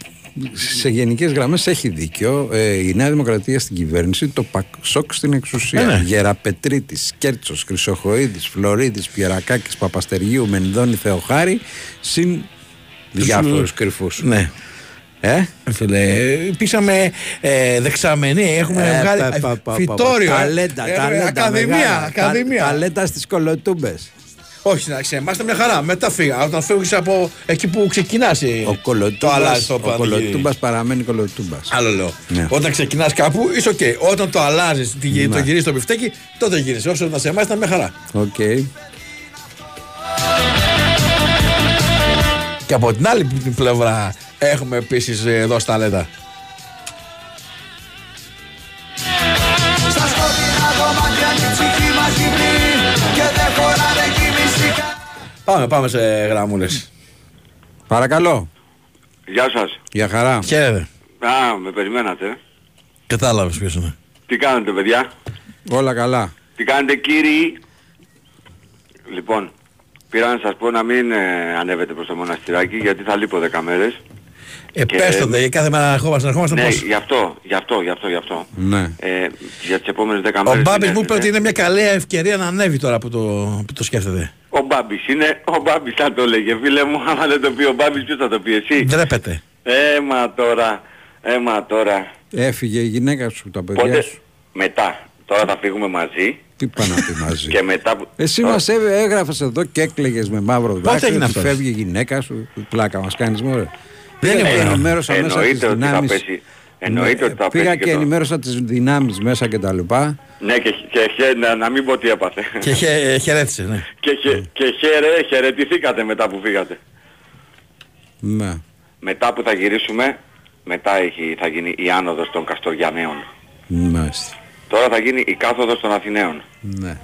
σε γενικές γραμμές έχει δίκιο. Ε, η Νέα Δημοκρατία στην κυβέρνηση, το Παξόκ στην εξουσία. Ε, ναι. Γεραπετρίτης, Κέρτσος, Χρυσοχοίδης, Φλωρίδης, Πιερακάκης, Παπαστεργίου, Μενδώνη, Θεοχάρη, συν Διάφορους κρυφούς. Ναι. Ε; Φίλε, πήσαμε ε, δεξαμενή, έχουμε Ε, βγάλει πα, ε, πα, πα, πα, φυτόριο. πα, ε. Ταλέντα, Ε, ταλέντα Ακαδημία, μεγάλα. ακαδημία. Τα- Ταλέντα στις κολοτούμπες. Όχι, να ξέρεις, είμαστε μια χαρά. Μετά φύγα. Όταν φεύγει από εκεί που ξεκινάς. Ο το αλλάζει κολοτούμπας, το ο πανηγύρι. κολοτούμπας παραμένει κολοτούμπας. Άλλο λέω. Ναι. Όταν ξεκινάς κάπου, είσαι οκ. Όταν το αλλάζεις, Ναι. το γυρίζεις το μπιφτέκι, τότε γυρίζει. Όσο ήταν σε εμάς, ήταν μια χαρά. Οκ. Και από την άλλη την πλευρά έχουμε επίσης εδώ στα λέτα. Στα σκοτεινά δωμάτια η ψυχή μας γυμνή Και δεν χωράνε εκεί μυστικά Πάμε, πάμε σε γραμμούλες. Παρακαλώ. Γεια σας. Για χαρά. Χαίρετε. Α, με περιμένατε. Κατάλαβε ποιος είναι. Τι κάνετε παιδιά; Όλα καλά. Τι κάνετε κύριοι; Λοιπόν, πήρα να σας πω να μην ε, ανέβετε προς το μοναστηράκι γιατί θα λείπω 10 μέρες. Ε, Και- πες το, δε, κάθε μέρα ερχόμαστε, ερχόμαστε Ναι, πώς; γι' αυτό, γι' αυτό, γι' αυτό, γι' αυτό. Ναι. Ε, για τις επόμενες 10 Ο μέρες. Μπάμπης μην μου είπε έρθετε. ότι είναι μια καλή ευκαιρία να ανέβει τώρα που το, που το σκέφτεται. Ο Μπάμπης είναι, ο Μπάμπης θα το έλεγε φίλε μου, άμα δεν το πει ο Μπάμπης ποιος θα το πει εσύ; Ντρέπεται. Έμα τώρα, έμα τώρα. Έφυγε η γυναίκα σου, τα παιδιά Πότε, σου. μετά, τώρα θα φύγουμε μαζί Τι πάνε να πει μαζί. και μετά που... Εσύ μας έγραφες εδώ και έκλαιγες με μαύρο δάκρυ. έγινε ότι αυτός; Φεύγει η γυναίκα σου. Πλάκα μας κάνεις μωρέ. Δεν Πήγα είναι και μόνο. ενημέρωσα μέσα Εννοείται τις ότι θα δυνάμεις. πέσει. Εννοείται ότι θα Πήγα πέσει και, και το- ενημέρωσα τις δυνάμεις μέσα και τα λοιπά. Ναι και, και, χε- να, να μην πω τι έπαθε. Και χε, χαιρέτησε, ναι. και, χε, και χαιρε, χαιρετηθήκατε μετά που φύγατε. Ναι. Μετά που θα γυρίσουμε, μετά έχει, θα γίνει η άνοδος των Καστοριανέων. Μάλιστα. Τώρα θα γίνει η κάθοδος των Αθηναίων. Ναι.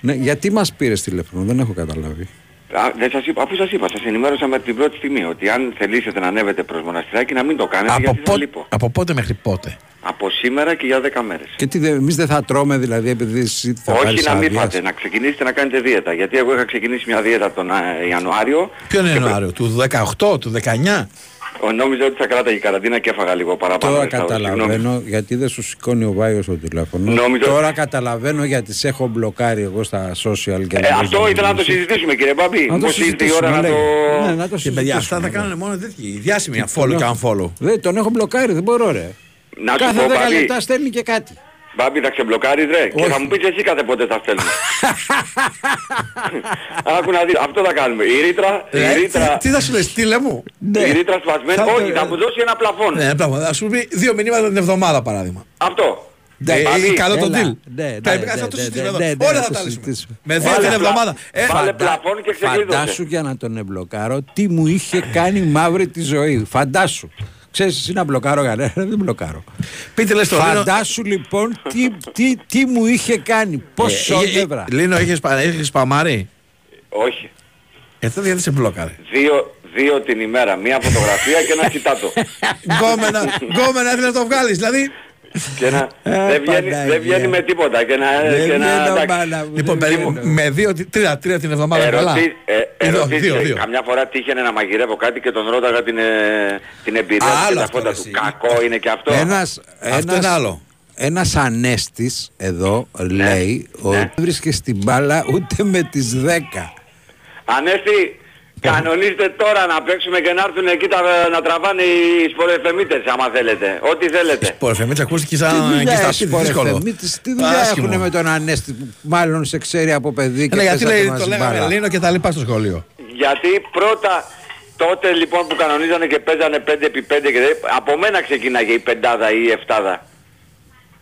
ναι. Γιατί μας πήρες τηλέφωνο, δεν έχω καταλάβει. Α, δεν σας είπα, αφού σας είπα, σας ενημέρωσα με την πρώτη στιγμή ότι αν θελήσετε να ανέβετε προς μοναστηράκι να μην το κάνετε Από, γιατί θα πό- λείπω. από πότε μέχρι πότε; Από σήμερα και για 10 μέρες. Και τι, εμείς δεν θα τρώμε δηλαδή επειδή εσύ θα Όχι πάρεις να μην άδεια. φάτε, να ξεκινήσετε να κάνετε δίαιτα. Γιατί εγώ είχα ξεκινήσει μια δίαιτα τον α, Ιανουάριο. Ποιο είναι και Ιανουάριο, του 18, του 19. Ο, νόμιζα ότι θα κράταγε η καραντίνα και έφαγα λίγο παραπάνω. Τώρα δεν θα- συγγνώμη. καταλαβαίνω γιατί δεν σου σηκώνει ο Βάιος στο τηλέφωνος. Νόμιζα- Τώρα καταλαβαίνω γιατί σε έχω μπλοκάρει εγώ στα social και Ε, δεν αυτό μπορείς ήθελα να το μιλήσεις. συζητήσουμε κύριε Μπάμπη. Να το Πώς ήρθε η συζητήσουμε, ώρα να λέγε. το... Ναι, να το Και παιδιά, αυτά συζητήσουμε, θα ναι. κάνουν μόνο τέτοιοι. Διάσημοι follow και unfollow. Δεν, τον έχω μπλοκάρει, δεν μπορώ ρε. Να σου Κάθε πω 10 Μπάμπη, λεπτά στέλνει και κάτι. Μπάμπη θα ξεμπλοκάρεις ρε. Και Όχι. θα μου πεις εσύ κάθε πότε θα στέλνεις. (laughs) Άκου να δεις, αυτό θα κάνουμε. Η ρήτρα, η Ε, ρήτρα, τι, τι θα σου λέει, στείλε μου; η ρήτρα σπασμένη. Θα το- Όχι, θα μου δώσει ένα πλαφόν. Ναι, πράγμα. Θα σου πει δύο μηνύματα την εβδομάδα παράδειγμα. Αυτό. Ε, Μπάμπη, είναι καλό το έλα. deal. Ναι, ναι, Θα- ναι, θα ναι, το ναι, συζητήσουμε ναι, εδώ. ναι, Όλα θα θα το τα λύσουμε. συζητήσουμε. Με δύο Βάλε την πλα- εβδομάδα. Ε, Βάλε φαντα- πλαφόν και ξεκλείδωσε. Φαντάσου για να τον εμπλοκάρω τι μου είχε κάνει μαύρη τη ζωή. Φαντάσου. Ξέρεις εσύ να μπλοκάρω κανένα, δεν μπλοκάρω. Πείτε λες το Λίνο. Φαντάσου λοιπόν τι, τι, τι μου είχε κάνει, πώς Ε, ε, ε, σόδευρα. Λίνο, έχεις πα- έχεις σπαμάρει; Όχι. Ε, τότε γιατί σε μπλόκαρε; Δύο, δύο την ημέρα. Μία φωτογραφία και ένα τσιτάτο. (laughs) Γκόμενα, γκόμενα ήθελες να το βγάλεις. Δηλαδή, και να, Ε, δεν, βγαίνει, Παναγία. δεν βγαίνει με τίποτα. Και να, Δεν και να, βγαίνω, εντάξει. μάνα μου, λοιπόν, δεν παιδί μου, βγαίνω. με δύο, τρία, τρία την εβδομάδα καλά. Ερωτή, ε, Δύο, ερωτήσεις, δύο, ε, δύο. Καμιά φορά τύχαινε να μαγειρεύω κάτι και τον ρώταγα την, ε, την εμπειρία Α, του και άλλο τα αυτό, φώτα ρε, του. εσύ. Κακό είναι και αυτό. Ένας, Αυτό είναι άλλο. Ένας ανέστης εδώ λέει ότι Ναι. δεν βρίσκεται στην μπάλα ούτε με τις 10. Ανέστη, κανονίστε τώρα να παίξουμε και να έρθουν εκεί τα, να τραβάνε οι σπορεφεμίτες άμα θέλετε. Ό,τι θέλετε. Πορφεμίτσα ακούστηκε Τι σαν εκεί δουλειά στα έχει σπίτι δύσκολο. Πορεφεμίτης, τι δουλειά Άσχημο. έχουν με τον Ανέστη που μάλλον σε ξέρει από παιδί και Ναι, γιατί παίζατε λέει, μαζί το λέγαμε μπάλα. Λίνο και τα λοιπά στο σχολείο. Γιατί πρώτα τότε λοιπόν που κανονίζανε και παίζανε 5x5 και δεν- από μένα ξεκίναγε η πεντάδα ή η εφτάδα.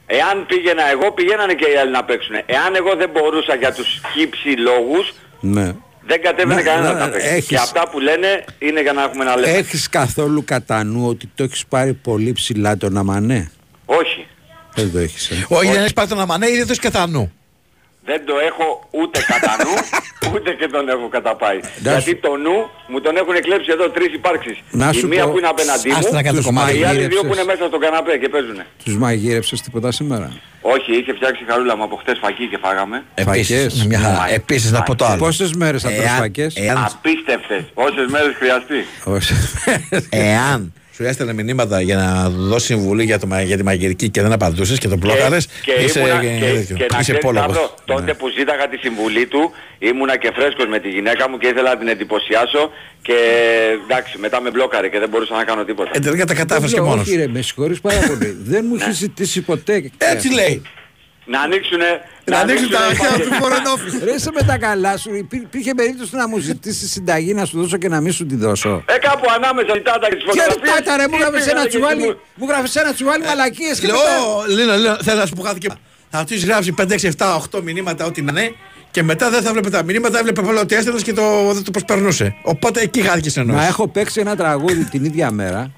Εάν πήγαινα εγώ πήγαινανε και οι άλλοι να παίξουν. Εάν εγώ δεν μπορούσα για τους χύψη λόγους Ναι. Δεν κατέβαινε Να- κανένα να- να παίξει. έχεις- Και αυτά που λένε είναι για να έχουμε ένα λεπτό. Έχεις καθόλου κατά νου ότι το έχεις πάρει πολύ ψηλά τον Αμανέ. Όχι. Δεν το έχεις. Ε. Όχι, δεν έχεις πάρει τον Αμανέ ή δεν το έχεις κατά νου. Δεν το έχω ούτε κατά νου, (laughs) ούτε και τον έχω καταπάει. Γιατί το νου μου τον έχουν κλέψει εδώ τρεις υπάρξεις. Να η σου μία πω- που είναι απέναντί Άστα να μου, κάνω τους κομμάτι. οι άλλοι δύο μαγείρεψες. που είναι μέσα στον καναπέ και παίζουνε. Τους μαγείρεψες τίποτα σήμερα; Όχι, είχε φτιάξει η χαρούλα μου από χτες φακή και φάγαμε. Επίσης, Φακές. μια χαρά. Μα- Επίσης να πω το άλλο. Πόσες μέρες θα τρως Εάν- φακές; Εάν, Απίστευτες. Όσες μέρες χρειαστεί. Όχι. εάν σου έστελνε μηνύματα για να δώσει συμβουλή για, το, μα- για τη μαγειρική και δεν απαντούσες και τον μπλόκαρες. Και, Είσαι, ήμουνα, ε, και, τέτοιο. και να είσαι ξέρεις, πόλεμος. Σταύρο, τότε που ζήταγα τη συμβουλή του ήμουνα και φρέσκος με τη γυναίκα μου και ήθελα να την εντυπωσιάσω και εντάξει μετά με μπλόκαρε και δεν μπορούσα να κάνω τίποτα. Ε, τελικά τα κατάφερες Δεν και λέω, μόνος. Όχι ρε, με συγχωρείς πάρα πολύ. (laughs) Δεν μου έχει ζητήσει ποτέ. Έτσι λέει. Να ανοίξουνε... Να ανοίξουν τα ανοίξουνε- αρχαία του φορενόφιλου. Ρε είσαι με τα καλά σου. Υπή- Υπήρχε περίπτωση να μου ζητήσεις συνταγή να σου δώσω και να μην σου τη δώσω. Ε, κάπου ανάμεσα ζητάτα και τις Και φωτογραφίες. ρωτάτα ρε, μου Τι γράφεις πήγανε ένα και τσουβάλι, μου- μου γράφεις ένα τσουβάλι μαλακίες και Λέω, μετά... Λίνα, Λίνα, θέλω να σου πω κάτι και. Θα του γράψει 5, 6, 7, 8 μηνύματα, ό,τι να είναι. Και μετά δεν θα βλέπει τα μηνύματα, έβλεπε μόνο ότι έστελνε και το, δεν το προσπερνούσε. Οπότε εκεί χάθηκε ενό. Μα έχω παίξει ένα τραγούδι την ίδια μέρα,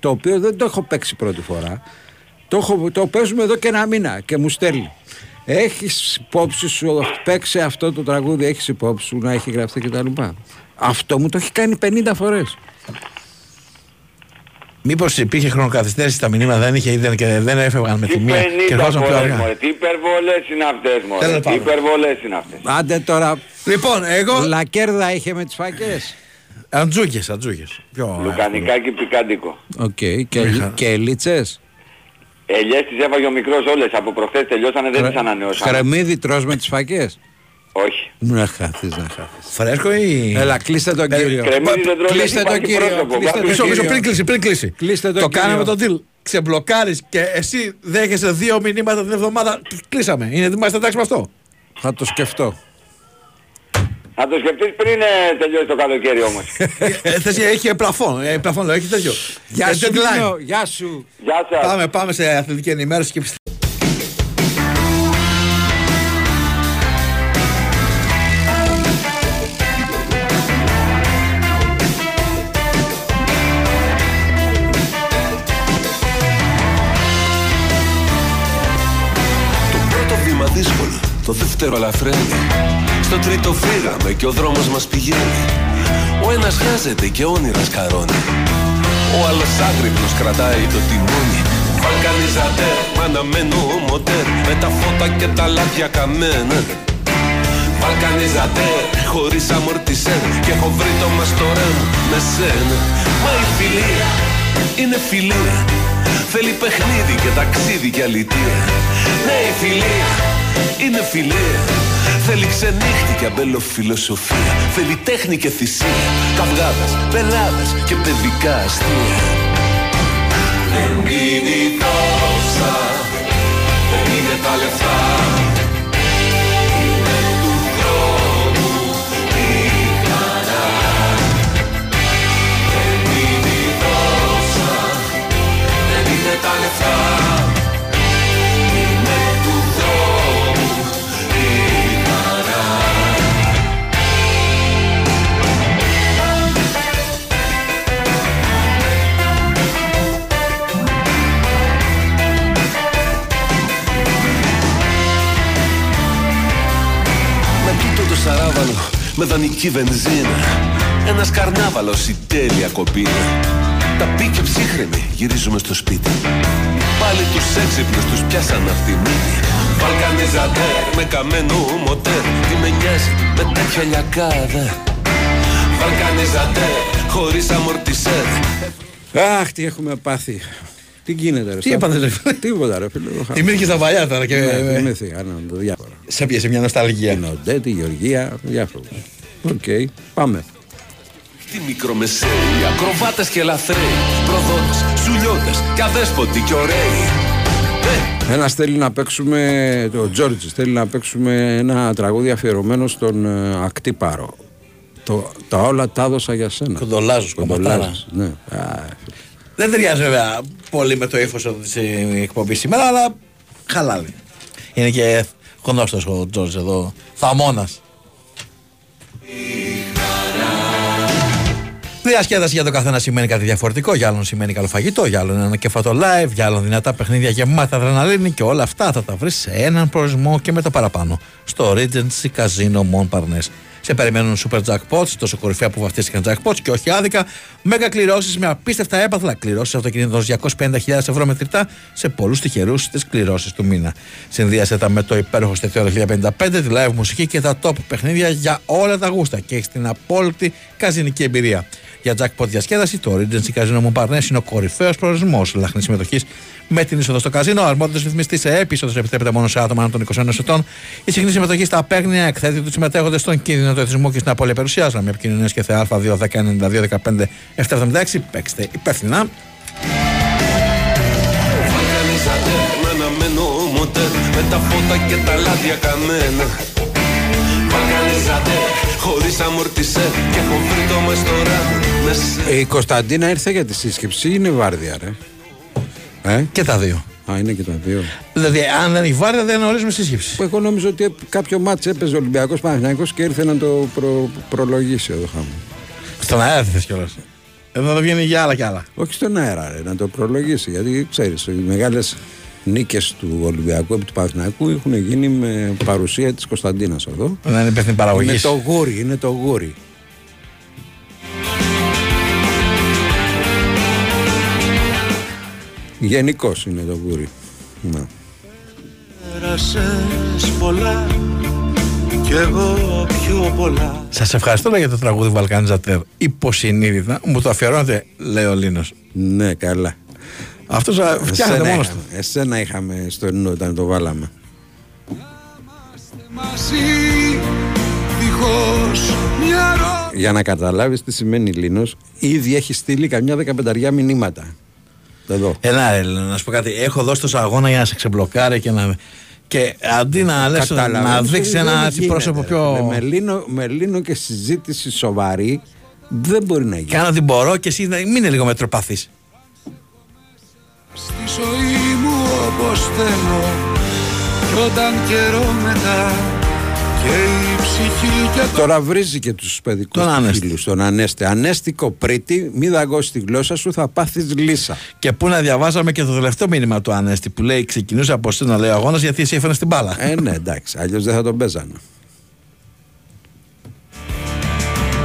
το οποίο δεν το έχω παίξει πρώτη φορά. Το, έχω, το παίζουμε εδώ και ένα μήνα και μου στέλνει. Έχεις υπόψη σου, παίξε αυτό το τραγούδι, έχεις υπόψη σου να έχει γραφτεί κτλ. Αυτό μου το έχει κάνει 50 φορές. Μήπως υπήρχε χρονοκαθυστέρηση στα μηνύματα, δεν είχε δεν, και δεν έφευγαν με τη μία και 50 ερχόντουσαν πιο φορές, αργά. μωρέ. Τι υπερβολές είναι αυτές μωρέ. Τέλος Τι πάντων. υπερβολές είναι αυτές. Άντε τώρα. Λοιπόν, εγώ. Λακέρδα είχε με τις φακές. Αντζούκε, αντζούκε. Πιο. Λουκανικάκι πικάντικο. Οκ. Και, και ελίτσες. Ελιές τις έφαγε ο μικρός όλες. Από προχθές τελειώσανε δεν τις ανανεώσανε. Κρεμμύδι τρως με τις φακές; Όχι. Να χάθεις, να χάθεις. Φρέσκο ή. Έλα, κλείστε τον κύριο. κρεμμύδι δεν τρώει, Κλείστε γιατί τον υπάρχει κύριο. πρόσωπο. Κλείστε τον Μισό, μισό, κύριο. πριν κλείσει, πριν κλείσει. Κλείστε τον το κύριο. κάναμε τον deal. Ξεμπλοκάρεις και εσύ δέχεσαι δύο μηνύματα την εβδομάδα. Κλείσαμε. Είναι είμαστε εντάξει με αυτό. Θα το σκεφτώ. Να το σκεφτείς πριν ε, τελειώσει το καλοκαίρι όμως. Ε, θες, έχει πλαφόν. Ε, πλαφόν λέω, έχει τέτοιο. Γεια Ε, σου, deadline. Νίνο. Γεια σου. Γεια σας. Πάμε, πάμε σε αθλητική ενημέρωση και Το πρώτο βήμα δύσκολο, το δεύτερο ελαφραίνει. Στο τρίτο φύγαμε και ο δρόμος μας πηγαίνει. Ο ένας χάζεται και όνειρας σκαρώνει. Ο άλλος άγρυπνος κρατάει το τιμόνι. Βαλκανιζατέρ, μ' αναμένο μοτέρ Με τα φώτα και τα λάδια καμένα. Βαλκανιζατέρ, χωρίς αμορτισέρ Και έχω βρει το μαστορέ μου με σένα. Μα η φιλία είναι φιλία. Θέλει παιχνίδι και ταξίδι και αλητία. Ναι η φιλία είναι φιλία Θέλει ξενύχτη και αμπελοφιλοσοφία Θέλει τέχνη και θυσία. Καυγάδες, πελάδες και παιδικά αστεία. Δεν είναι τόσα Δεν είναι τα λεφτά το σαράβαλο με δανεική βενζίνα Ένας καρνάβαλος η τέλεια κοπίνα Τα πήκε ψύχρεμοι γυρίζουμε στο σπίτι. Πάλι τους έξυπνους τους πιάσαν απ' τη μύτη Βαλκανιζατέρ με καμένο μοτέρ. Τι με νοιάζει με τέτοια λιακάδα. Βαλκανιζατέρ χωρίς αμορτισέρ. Αχ, τι έχουμε πάθει. Τι γίνεται, ρε. Τι Σταύρο; έπαθες, ρε φίλε; Τίποτα, ρε φίλε. εγώ χα- Θυμήθηκε στα παλιά τώρα και. Ναι, θυμήθηκα, ναι, το διάφορα. Σε πιέσε μια νοσταλγία. Την Οντέ, τη Γεωργία, διάφορα. Οκ, πάμε. Τη μικρομεσαίοι, ακροβάτες και λαθρέοι Προδότες, σουλιώτες και αδέσποτοι και ωραίοι Ε, Ένας θέλει να παίξουμε, το Τζόρτζι θέλει να παίξουμε ένα τραγούδι αφιερωμένο στον ε, Ακτύπαρο. Το, τα όλα τα έδωσα για σένα. Κοντολάζος, Κοντολάζος, ναι. Α, Δεν ταιριάζει βέβαια πολύ με το ύφος της εκπομπή σήμερα, αλλά χαλάει. Είναι και γνώστος ο Τζόρτζ εδώ. Θαμώνας. Διασκέδαση για το καθένα σημαίνει κάτι διαφορετικό. Για άλλον σημαίνει καλό φαγητό, για άλλον ένα κεφατό live, για άλλον δυνατά παιχνίδια γεμάτα αδρεναλίνη και όλα αυτά θα τα βρεις σε έναν προορισμό και με το παραπάνω. Στο Regency Casino Montparnasse. Σε περιμένουν super jackpots, τόσο κορυφαία που βαφτίστηκαν jackpots και όχι άδικα. Μέγα κληρώσεις με απίστευτα έπαθλα. Κληρώσεις αυτοκινήτων 250.000 ευρώ μετρητά σε πολλούς τυχερούς στις κληρώσεις του μήνα. Συνδύασε τα με το υπέροχο στεθιό 2055, τη live μουσική και τα top παιχνίδια για όλα τα γούστα και έχει την απόλυτη καζινική εμπειρία. Για jackpot διασκέδαση, το Regency Casino Montparnasse είναι ο κορυφαίος προορισμός λαχνής συμμετοχής με την είσοδο στο καζίνο. Ο αρμόδιος ρυθμιστής σε έπεισοδο επιτρέπεται μόνο σε άτομα άνω των 21 ετών. Η συχνή συμμετοχή στα παίγνια εκθέτει του συμμετέχοντες στον κίνδυνο του εθισμού και στην απώλεια περιουσία. Με επικοινωνίες και θεά Α2 1092 15 776. Παίξτε υπεύθυνα. Βαλκανίζατε με αναμένο μοτέρ Με τα φώτα και τα λάδια καμένα Βαλκανίζατε χωρίς αμορτισέ Και έχω βρει το μες τώρα με Η Κωνσταντίνα ήρθε για τη σύσκεψη ή είναι βάρδια, ρε. Ε; Και τα δύο. Α, είναι και τα δύο. Δηλαδή, αν δεν έχει βάρδια, δεν ορίζουμε σύσκεψη. Που Εγώ νόμιζα ότι κάποιο μάτς έπαιζε ο Ολυμπιακός Παναθηναϊκός και ήρθε να το προ, προλογίσει εδώ χάμω. Στον αέρα θες κιόλας. Εδώ θα βγαίνει για άλλα κι άλλα. Όχι στον αέρα, ρε, να το προλογίσει. Γιατί ξέρεις, οι μεγάλες νίκες του Ολυμπιακού επί του Παναθηναϊκού έχουν γίνει με παρουσία της Κωνσταντίνας εδώ. Δεν είναι υπεύθυνη παραγωγής. Είναι το γούρι, είναι το γούρι. Γενικώ είναι το γούρι. Να. Πέρασες πολλά Κι εγώ πιο πολλά Σας ευχαριστώ για το τραγούδι Βαλκάνιζατερ υποσυνείδητα. Μου το αφιερώνετε, λέει ο Λίνος. Ναι, καλά. Αυτός φτιάχνεται Εσένα μόνος του. είχαμε, Εσένα είχαμε στο νου όταν το βάλαμε. Μαζί δίχως μια ρο... Για να καταλάβεις τι σημαίνει Λίνος, ήδη έχει στείλει καμιά δεκαπενταριά μηνύματα. Εδώ. Ελά, ρε, να σου πω κάτι. Έχω δώσει τόσο αγώνα για να σε ξεμπλοκάρει και να. Και αντί να λες να Καταλαβαίνεις, δείξεις δεν ένα έτσι γίνεται, πρόσωπο ρε. πιο. Με, Λίνο, με Λίνο και συζήτηση σοβαρή δεν μπορεί να γίνει. Κάνω ό,τι μπορώ και εσύ να μην είναι λίγο μετροπαθής. Στη ζωή μου όπως θέλω Κι όταν καιρό μετά Και η ψυχή και το Τώρα βρίζει και τους παιδικούς Τον του Ανέστη. φίλους, τον Ανέστη. Ανέστη κοπρίτη, μη δαγκώσει τη γλώσσα σου, θα πάθεις λύσα. Και πού να διαβάζαμε και το τελευταίο μήνυμα του Ανέστη που λέει ξεκινούσε από σένα λέει ο αγώνας γιατί εσύ έφερες την μπάλα. Ε, ναι, εντάξει, αλλιώς δεν θα τον παίζανε.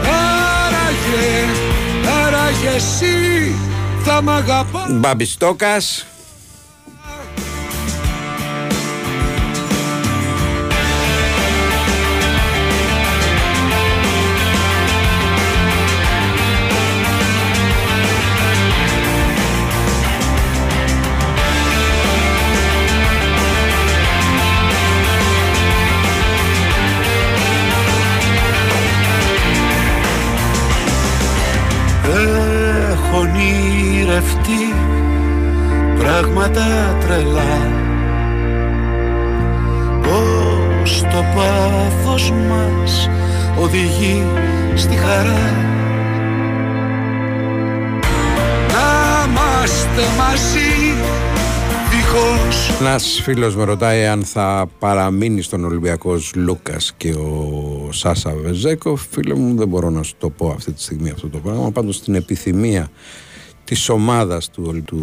Άραγε, άραγε εσύ θα μ' αγαπάς Μπαμπιστόκας, ονειρευτεί πράγματα τρελά Πως το πάθος μας οδηγεί στη χαρά Να είμαστε μαζί δίχως Ένας φίλος με ρωτάει αν θα παραμείνει στον Ολυμπιακός Λούκας και ο Σάσα Βεζέκοφ. Φίλε μου, δεν μπορώ να σου το πω αυτή τη στιγμή αυτό το πράγμα. Πάντως την επιθυμία της ομάδας του, του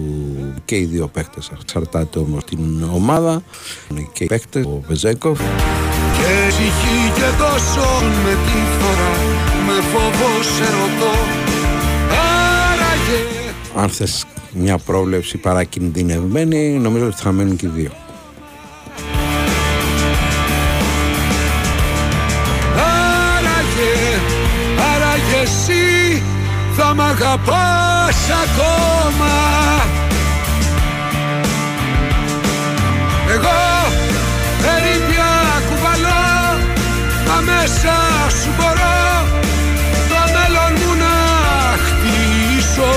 και οι δύο παίκτες. Εξαρτάται όμως την ομάδα. Και οι παίκτες, ο Βεζέκοφ. Και ψυχή και τόσο με τη φορά Με φόβο σε ρωτώ Άραγε Αν θες μια πρόβλεψη παρακινδυνευμένη, νομίζω ότι θα μένουν και οι δύο. Αγαπάς ακόμα. Εγώ ερήπια κουβαλώ Μα μέσα σου μπορώ. Το μέλλον μου να χτίσω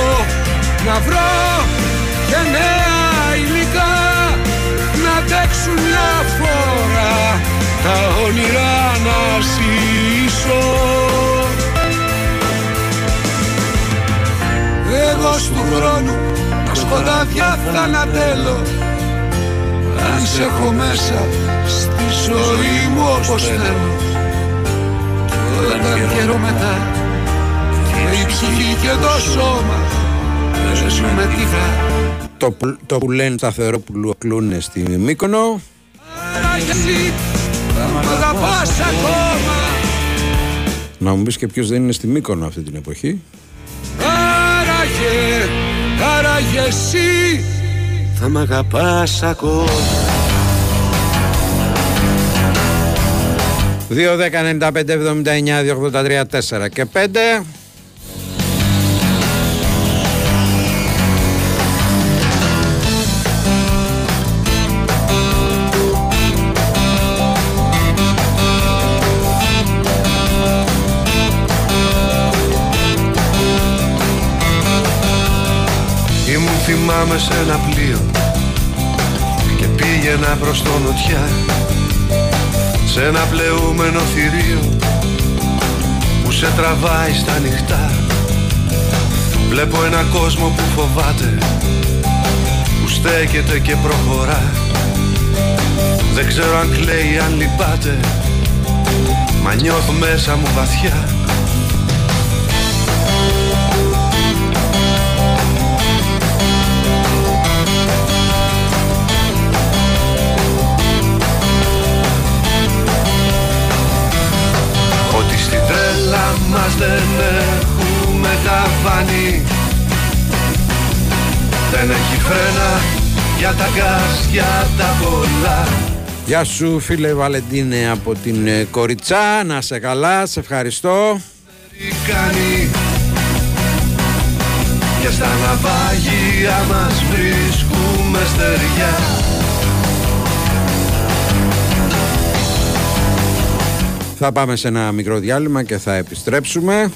Να βρω και νέα υλικά. Να αντέξουν μια φορά Τα όνειρα να ζήσω Εγώ του χρόνου τα σκοτάδια θα ανατέλω αν σε έχω μέσα στη ζωή μου όπως θέλω Και όταν καιρό μετά Και η ψυχή και το σώμα Ζούμε τη χαρά Το, που- το που λένε σταθερό που κλούνε στη Μύκονο. Άραγε εσύ θα μ' αγαπάς ακόμα Να μου πεις και ποιος δεν είναι στη Μύκονο αυτή την εποχή. Άραγε, άραγε εσύ θα μ' αγαπάς ακόμα 2, 10, 95, 79, 283, 4 και 5. Θυμάμαι σε ένα πλοίο Και πήγαινα προς το νοτιά Σε ένα πλεούμενο θηρίο Που σε τραβάει στα νυχτά. Βλέπω ένα κόσμο που φοβάται Που στέκεται και προχωρά. Δεν ξέρω αν κλαίει αν λυπάται Μα νιώθω μέσα μου βαθιά μας δεν έχουμε ταβάνι Δεν έχει φρένα για τα γκάς, για τα πολλά. Γεια σου φίλε Βαλεντίνε από την ε, Κοριτσά, να σε καλά, σε ευχαριστώ. κάνει Και στα ναυάγια μας βρίσκουμε στεριά Θα πάμε σε ένα μικρό διάλειμμα και θα επιστρέψουμε.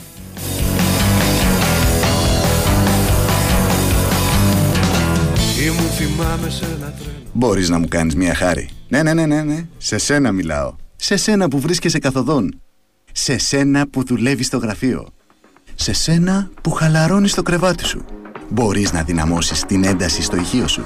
Ή μου θυμάμαι σε ένα τρένο Μπορείς να μου κάνεις μια χάρη. Ναι, ναι, ναι, ναι, ναι. Σε σένα μιλάω. Σε σένα που βρίσκεσαι καθοδόν. Σε σένα που δουλεύεις στο γραφείο. Σε σένα που χαλαρώνεις το κρεβάτι σου. Μπορείς να δυναμώσεις την ένταση στο ηχείο σου.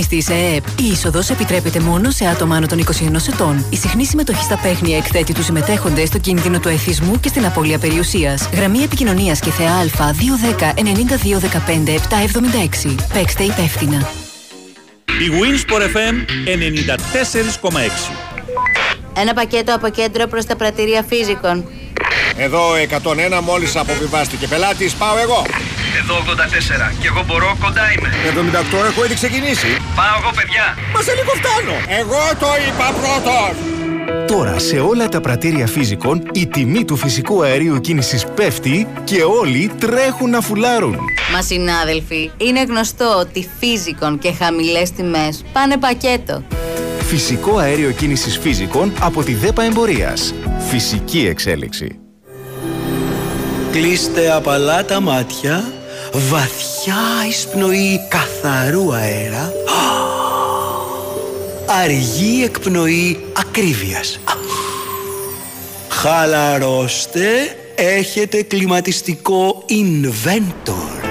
ρυθμιστής ΕΕΠ. Η είσοδος επιτρέπεται μόνο σε άτομα άνω των 21 ετών. Η συχνή συμμετοχή στα παίχνια εκθέτει τους συμμετέχοντες στο κίνδυνο του εθισμού και στην απώλεια περιουσίας. Γραμμή επικοινωνίας και θεά Α 210 9215 776. Παίξτε υπεύθυνα. Η Winsport FM 94,6. Ένα πακέτο από κέντρο προς τα πρατήρια φύζικων. Εδώ 101 μόλις αποβιβάστηκε πελάτης, πάω εγώ. Εδώ 84 και εγώ μπορώ, κοντά είμαι. 78 έχω ήδη ξεκινήσει. Πάω εγώ, παιδιά. Μα σε λίγο φτάνω. Εγώ το είπα πρώτος. Τώρα σε όλα τα πρατήρια φύζικων η τιμή του φυσικού αερίου κίνησης πέφτει και όλοι τρέχουν να φουλάρουν. Μα συνάδελφοι, είναι γνωστό ότι φύζικων και χαμηλές τιμές πάνε πακέτο. Φυσικό αέριο κίνησης φύζικων από τη ΔΕΠΑ Εμπορίας. Φυσική εξέλιξη. Κλείστε απαλά τα μάτια, βαθιά εισπνοή καθαρού αέρα, αργή εκπνοή ακρίβειας. Χαλαρώστε, έχετε κλιματιστικό Inventor.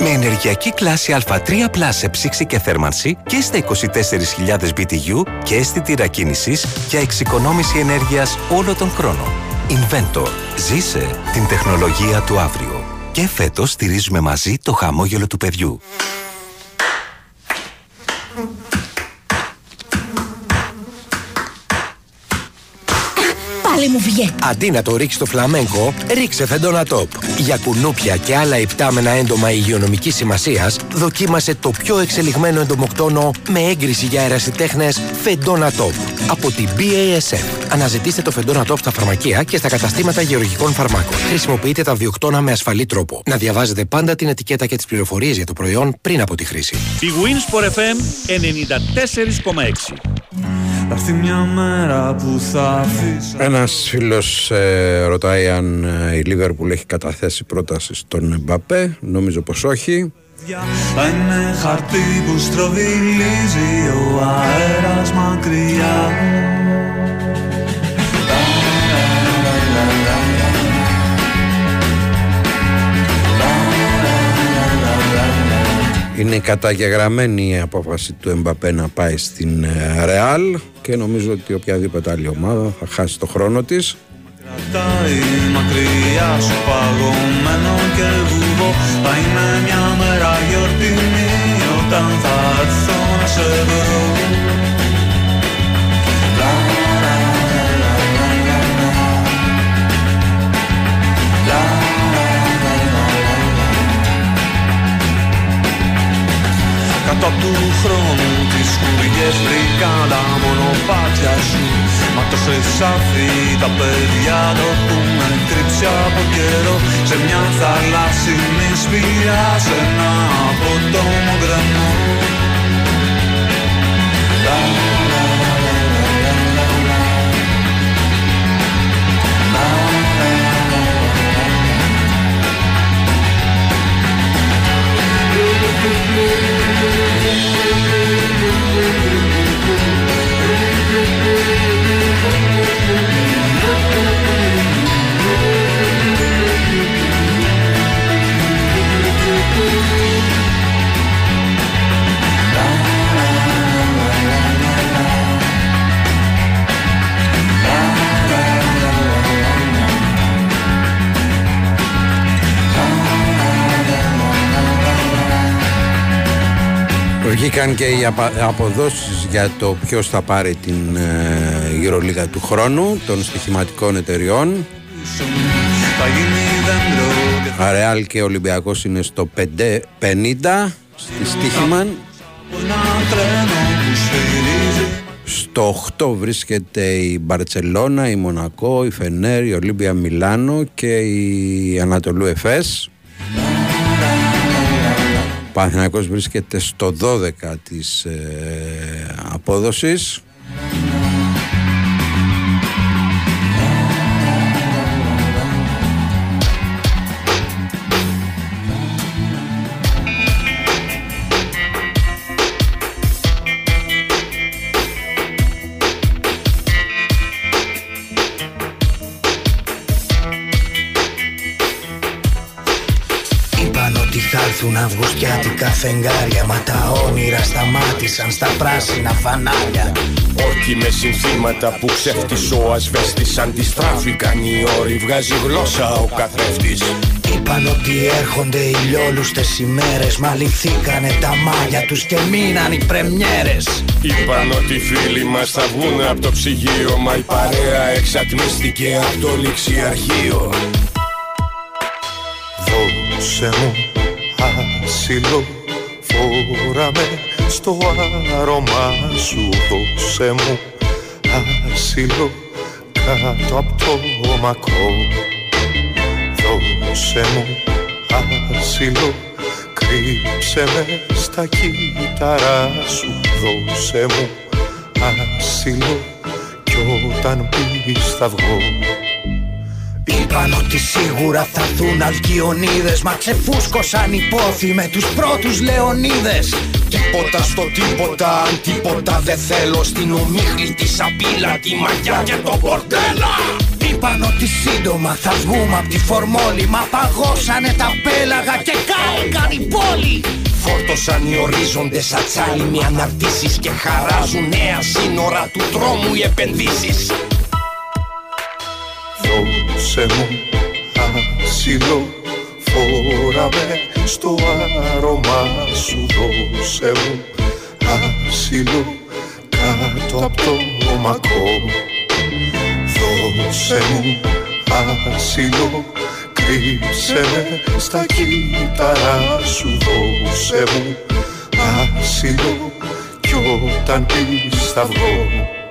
Με ενεργειακή κλάση Α3 σε ψήξη και θέρμανση και στα 24.000 BTU και αισθητήρα κίνησης για εξοικονόμηση ενέργειας όλο τον χρόνο. Inventor. Ζήσε την τεχνολογία του αύριο. Και φέτος στηρίζουμε μαζί το χαμόγελο του παιδιού. Πάλι μου βγαίνει. Αντί να το ρίξεις στο φλαμέγκο, ρίξε φεντόνα τόπ. Για κουνούπια και άλλα υπτάμενα έντομα υγειονομικής σημασίας, δοκίμασε το πιο εξελιγμένο εντομοκτόνο με έγκριση για αερασιτέχνε φεντόνα τόπ. Από την BASF. Αναζητήστε το φεντόνα τόπ στα φαρμακεία και στα καταστήματα γεωργικών φαρμάκων. Χρησιμοποιείτε τα βιοκτώνα με ασφαλή τρόπο. Να διαβάζετε πάντα την ετικέτα και τις πληροφορίες για το προϊόν πριν από τη χρήση. Η Winsport FM 94,6. Θα έρθει μια μέρα που θα αφήσω Ένας φίλος ε, ρωτάει αν ε, η Λίβερπουλ έχει καταθέσει πρόταση στον Εμπαπέ. Νομίζω πως όχι. Θα είναι χαρτί που στροβιλίζει ο αέρας μακριά Είναι καταγεγραμμένη η απόφαση του Εμπαπέ να πάει στην ε, Ρεάλ και νομίζω ότι οποιαδήποτε άλλη ομάδα θα χάσει το χρόνο της. Κρατάει μακριά σου παγωμένο και βουβό Θα είναι μια μέρα γιορτινή όταν θα έρθω να σε βρω το χρυσάφι Τα παιδιά το έχουμε κρύψει από καιρό. Σε μια θαλάσσινη σπηλιά Σε ένα απότομο γκρεμό Βγήκαν και οι απα- αποδόσεις για το ποιος θα πάρει την ε, Euroliga του χρόνου των στοιχηματικών εταιριών. Θα γίνει δέντρο Αρεάλ και Ολυμπιακός είναι στο 5, 50 στη στοίχημαν. Ένα τρένο που σφυρίζει Στο 8 βρίσκεται η Μπαρτσελώνα, η Μονακό, η Φενέρ, η Ολύμπια Μιλάνο και η Ανατολού Εφές. Ο Παναθηναϊκός βρίσκεται στο 12 της ε, απόδοσης. Έρθουν αυγουστιάτικα φεγγάρια Μα τα όνειρα σταμάτησαν στα πράσινα φανάρια. Όρκοι με συνθήματα που ξέφτεις ο ασβέστης Αντιστράφηκαν οι όροι, βγάζει γλώσσα ο καθρέφτης. Είπαν ότι έρχονται οι λιόλουστες ημέρες. Μα λυθήκανε τα μάγια τους και μείναν οι πρεμιέρες. Είπαν ότι οι φίλοι μας θα βγουν από το ψυγείο Μα η παρέα εξατμίστηκε από το ληξιαρχείο Δώσε μου άσυλο Φόραμε στο άρωμά σου Δώσε μου άσυλο κάτω από το μακρό. Δώσε μου άσυλο Κρύψε με στα κύτταρά σου Δώσε μου άσυλο Κι όταν πεις θα βγω Είπαν ότι σίγουρα θα δουν αλκιονίδες. Μα ξεφούσκωσαν οι πόθοι με τους πρώτους Λεωνίδες. Τίποτα στο τίποτα, αν τίποτα δεν θέλω. Στην ομίχλη τη σαπίλα, τη μαγιά και το πορτέλα. Είπαν ότι σύντομα θα βγούμε από τη φορμόλη. Μα παγώσανε τα πέλαγα και κάηκαν η πόλη Φόρτωσαν οι ορίζοντες ατσάλιμοι αναρτήσεις Και χαράζουν νέα σύνορα του τρόμου οι επενδύσεις Δώσε μου. Άσυλο Φόραμε στο άρωμά σου Δώσε μου. Άσυλο Κάτω από το μακρό. Δώσε μου άσυλο Κρύψε με στα κύτταρά σου Δώσε μου. Άσυλο Κι όταν πεις θα βγω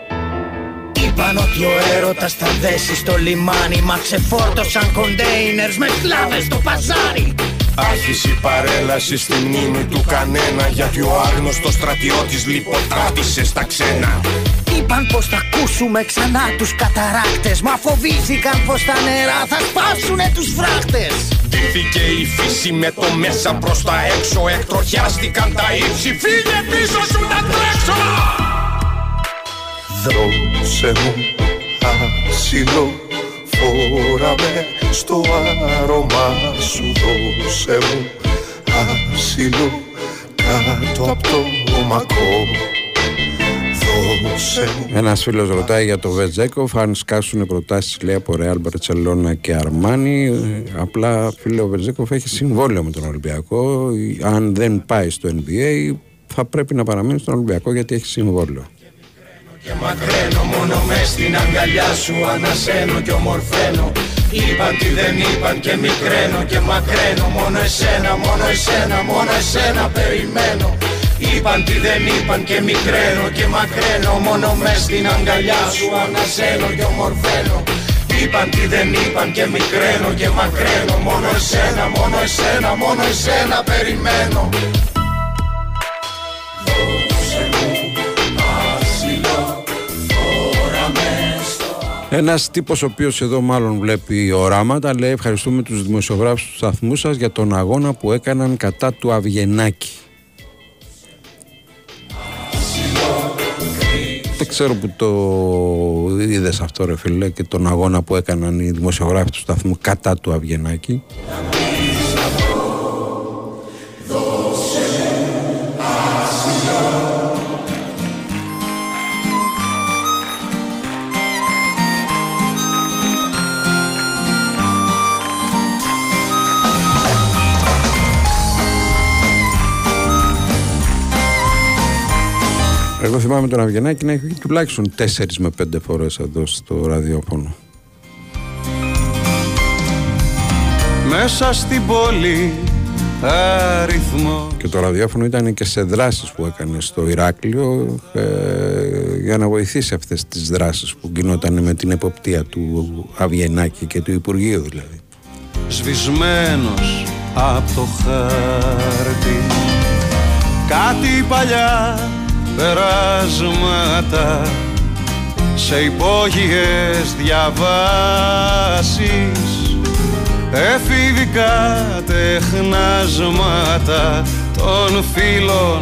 Είπαν ότι ο έρωτας θα δέσει στο λιμάνι. Μα ξεφόρτωσαν κοντέινερς με σκλάβες στο παζάρι. Άρχισε η παρέλαση στη μνήμη του κανένα Γιατί ο άγνωστος στρατιώτης λιποτράπησε στα ξένα. Είπαν πως θα ακούσουμε ξανά τους καταράκτες Μα φοβήθηκαν πως τα νερά θα σπάσουνε τους φράχτες. Ντύθηκε η φύση με το μέσα προς τα έξω Εκτροχιάστηκαν τα ύψη. Φύγε πίσω σου να τρέξω Δώσε μου άσυλο Φόραμε στο άρωμά σου Δώσε μου άσυλο. Κάτω από το μακρό Δώσε μου. Ένας φίλος ρωτάει για το Βετζέκοφ αν σκάσουν προτάσεις λέει από Ρεάλ Μπαρτσελώνα και Αρμάνι Ε, απλά φίλε ο Βετζέκοφ έχει συμβόλαιο με τον Ολυμπιακό. Αν δεν πάει στο NBA θα πρέπει να παραμείνει στον Ολυμπιακό γιατί έχει συμβόλαιο Και μακραίνω μόνο μες στην αγκαλιά σου Ανασένω και ομορφαίνω. Είπαν τι δεν είπαν και μικραίνω και μακραίνω. Μόνο εσένα, μόνο εσένα, μόνο εσένα περιμένω. Είπαν τι δεν είπαν και μικραίνω και μακραίνω. Μόνο μες στην αγκαλιά σου ανασένω και ομορφαίνω. Είπαν τι δεν είπαν και μικραίνω και μακραίνω. Μόνο εσένα, μόνο εσένα, μόνο εσένα περιμένω Ένας τύπος ο οποίος εδώ μάλλον βλέπει οράματα λέει: Ευχαριστούμε τους δημοσιογράφους του σταθμού σας για τον αγώνα που έκαναν κατά του Αβγενάκη. Δεν ξέρω που το είδες αυτό, ρε φίλε, και τον αγώνα που έκαναν οι δημοσιογράφοι του σταθμού κατά του Αβγενάκη. Εγώ θυμάμαι τον Αβγενάκη να έχει βγει τουλάχιστον 4 με 5 φορές εδώ στο ραδιόφωνο. Μέσα στην πόλη αριθμό Και το ραδιόφωνο ήταν και σε δράσεις που έκανε στο Ηράκλειο ε, για να βοηθήσει αυτές τις δράσεις που γινόταν με την εποπτεία του Αβγενάκη και του Υπουργείου δηλαδή. σβησμένος από το χάρτη Κάτι παλιά περάσματα σε υπόγειες διαβάσεις. Εφηβικά τεχνάσματα των φίλων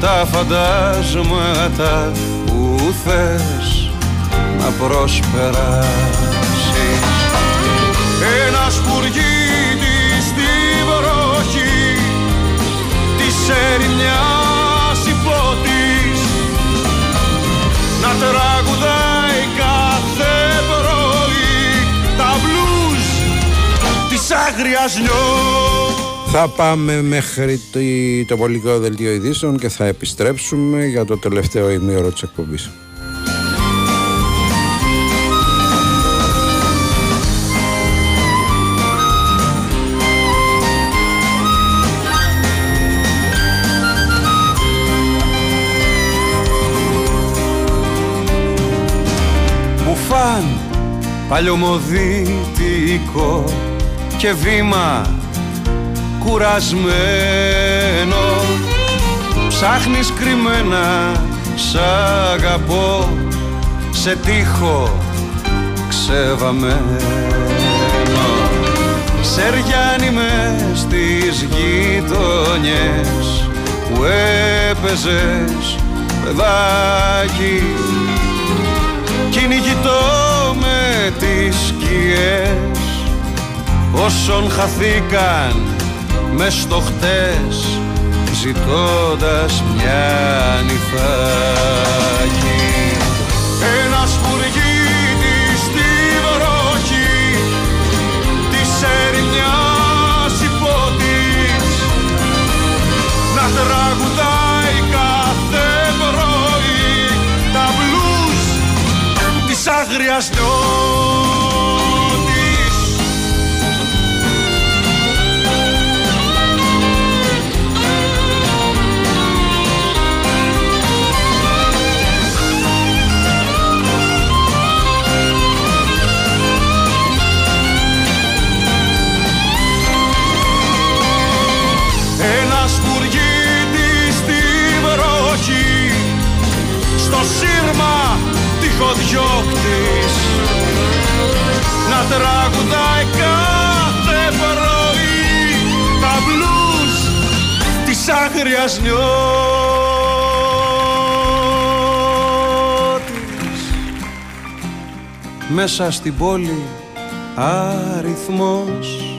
τα φαντάσματα που θες να προσπεράσεις. Ένας πουργίτης στη βροχή της ερημιάς τραγουδάει κάθε πρωί τα μπλουζ της άγριας νιώτης Θα πάμε μέχρι το, το πολιτικό δελτίο ειδήσεων και θα επιστρέψουμε για το τελευταίο ημίωρο της εκπομπής. Παλιωμοδίτικο και βήμα κουρασμένο. Ψάχνεις κρυμμένα σ' αγαπώ σε τείχο ξεβαμένο Σεριάνι μες στις γειτονιές που έπαιζες παιδάκι κυνηγητός όσων χαθήκαν μες στο χτες ζητώντας μια νυφάκι ένας πουργίτης στη βροχή της ερημιάς υπότης να τραγουδάει κάθε πρωί τα μπλουζ της άγριας νιώτης τυχοδιώκτης να τραγουδάει κάθε πρωί τα μπλουζ της άγριας νιώτης. Μέσα στην πόλη αριθμός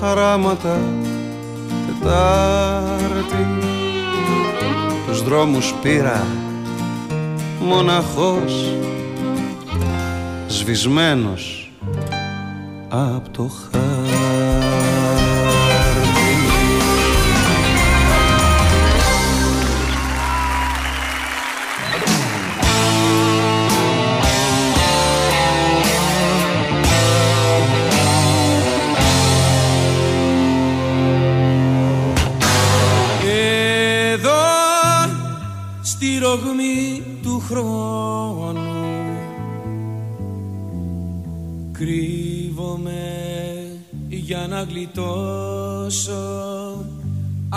χαράματα Τετάρτη. Τους δρόμους πήρα μοναχός σβησμένος από το χάρτη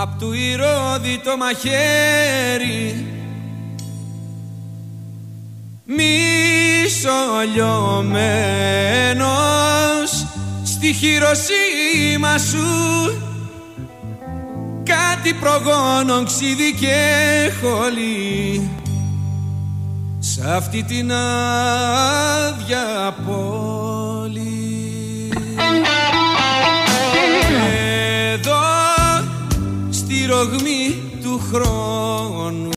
Απ' του ηρώδη το μαχαίρι. Μισολιωμένος στη χειροσύμα σου. Κάτι προγόνων ξύδι και χολή. Σ' αυτή την άδεια πόλη στη ρογμή του χρόνου.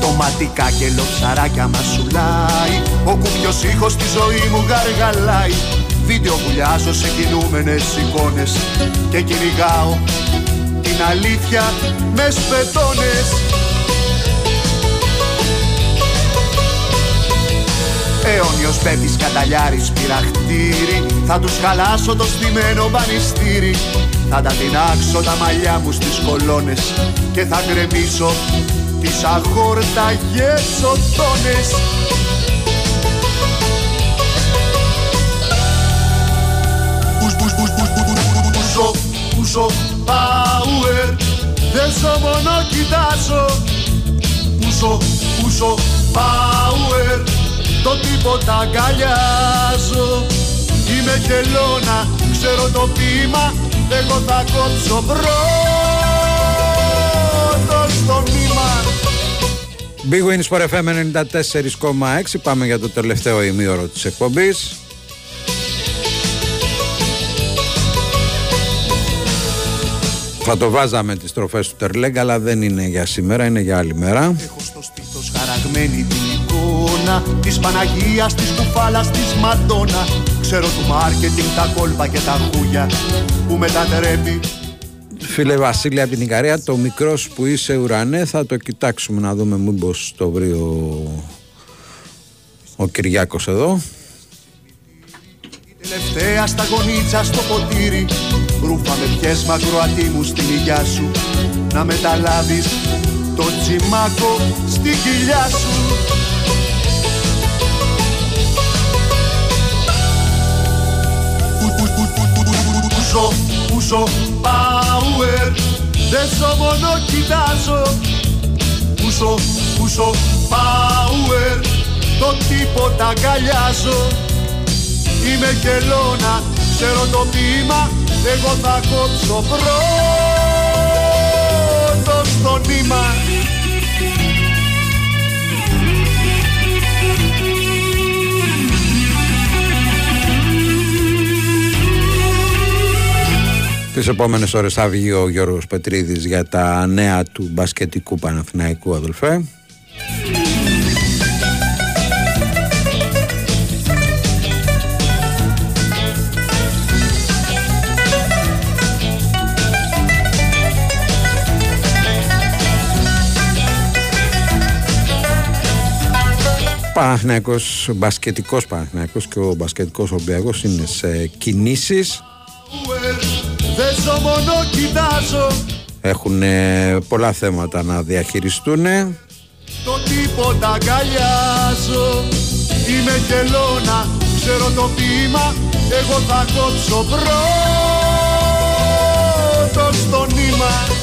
Τοματικά και λοψαράκια μασουλάει. Ο κουπιος ήχος στη ζωή μου γαργαλάει Βίντεο βουλιάζω σε κινούμενες εικόνες Και κυνηγάω την αλήθεια με σπετώνες. Αιώνιος πέπης καταλιάρης πειραχτήρι Θα τους χαλάσω το στημένο μπανιστήρι Θα τα τεινάξω τα μαλλιά μου στις κολόνες Και θα γκρεμίσω τις αχόρταγες οθόνες πουσο, power Δεν ζω μόνο κοιτάζω. Πουσο, πουσο, power Το τίποτα αγκαλιάζω. Είμαι χελώνα, ξέρω το ποίημα Εγώ θα κόψω πρώτος το νήμα Big Wins for FM 94,6 Πάμε για το τελευταίο ημίωρο της εκπομπής Θα το βάζαμε τις τροφές του Τερλέγκα αλλά δεν είναι για σήμερα, είναι για άλλη μέρα. Έχω στο στήθος χαραγμένη την εικόνα Της Παναγίας, της κουφάλας, της Μαντόνα Ξέρω του μάρκετινγκ τα κόλπα και τα χούγια Που μετατρέπει. Φίλε Βασίλη από την Ικαρία, το μικρός που είσαι ουρανέ θα το κοιτάξουμε να δούμε μήπως το βρει ο, ο Κυριάκος εδώ. Τελευταία στα γονίτσα στο ποτήρι. Ρούφα με πιες μακροατήμου στην υγειά σου. Να μεταλάβεις το τσιμάκο στη κοιλιά σου. Πούσο, πούσο, power Δεν ζω μόνο κοιτάζω. Πούσο, πούσο, power Το τίποτα αγκαλιάζω Είμαι χελώνα, ξέρω το ποίημα Εγώ θα κόψω πρώτος το νήμα Τις επόμενες ώρες θα βγει ο Γιώργος Πετρίδης για τα νέα του μπασκετικού Παναθηναϊκού αδελφέ. Παναθηναϊκός, μπασκετικός Παναθηναϊκός και ο μπασκετικός Ολυμπιακός είναι σε κινήσεις. Δεν ζω μόνο κοιτάζω Έχουν ε, πολλά θέματα να διαχειριστούν Το τίποτα αγκαλιάζω. Είμαι χελώνα, ξέρω το ποίημα. Εγώ θα κόψω πρώτος το νήμα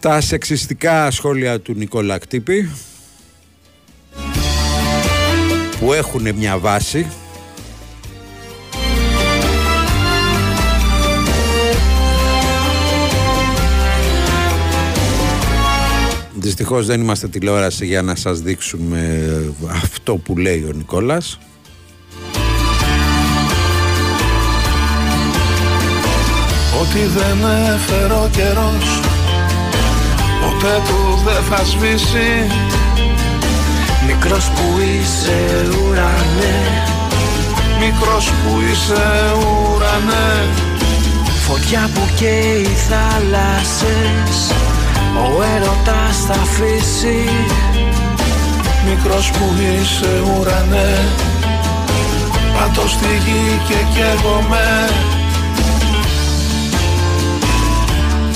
Τα σεξιστικά σχόλια του Νικόλα Κτύπη που έχουν μια βάση. Δυστυχώς δεν είμαστε τηλεόραση για να σας δείξουμε αυτό που λέει ο Νικόλας. Ό,τι δεν έφερε ο καιρός Ποτέ του δεν θα σβήσει. Μικρός που είσαι ουρανέ. Μικρός που είσαι ουρανέ. Φωτιά που καίει θάλασσες Ο έρωτας θα αφήσει. Μικρός που είσαι ουρανέ. Πατώ στη γη και καίγομαι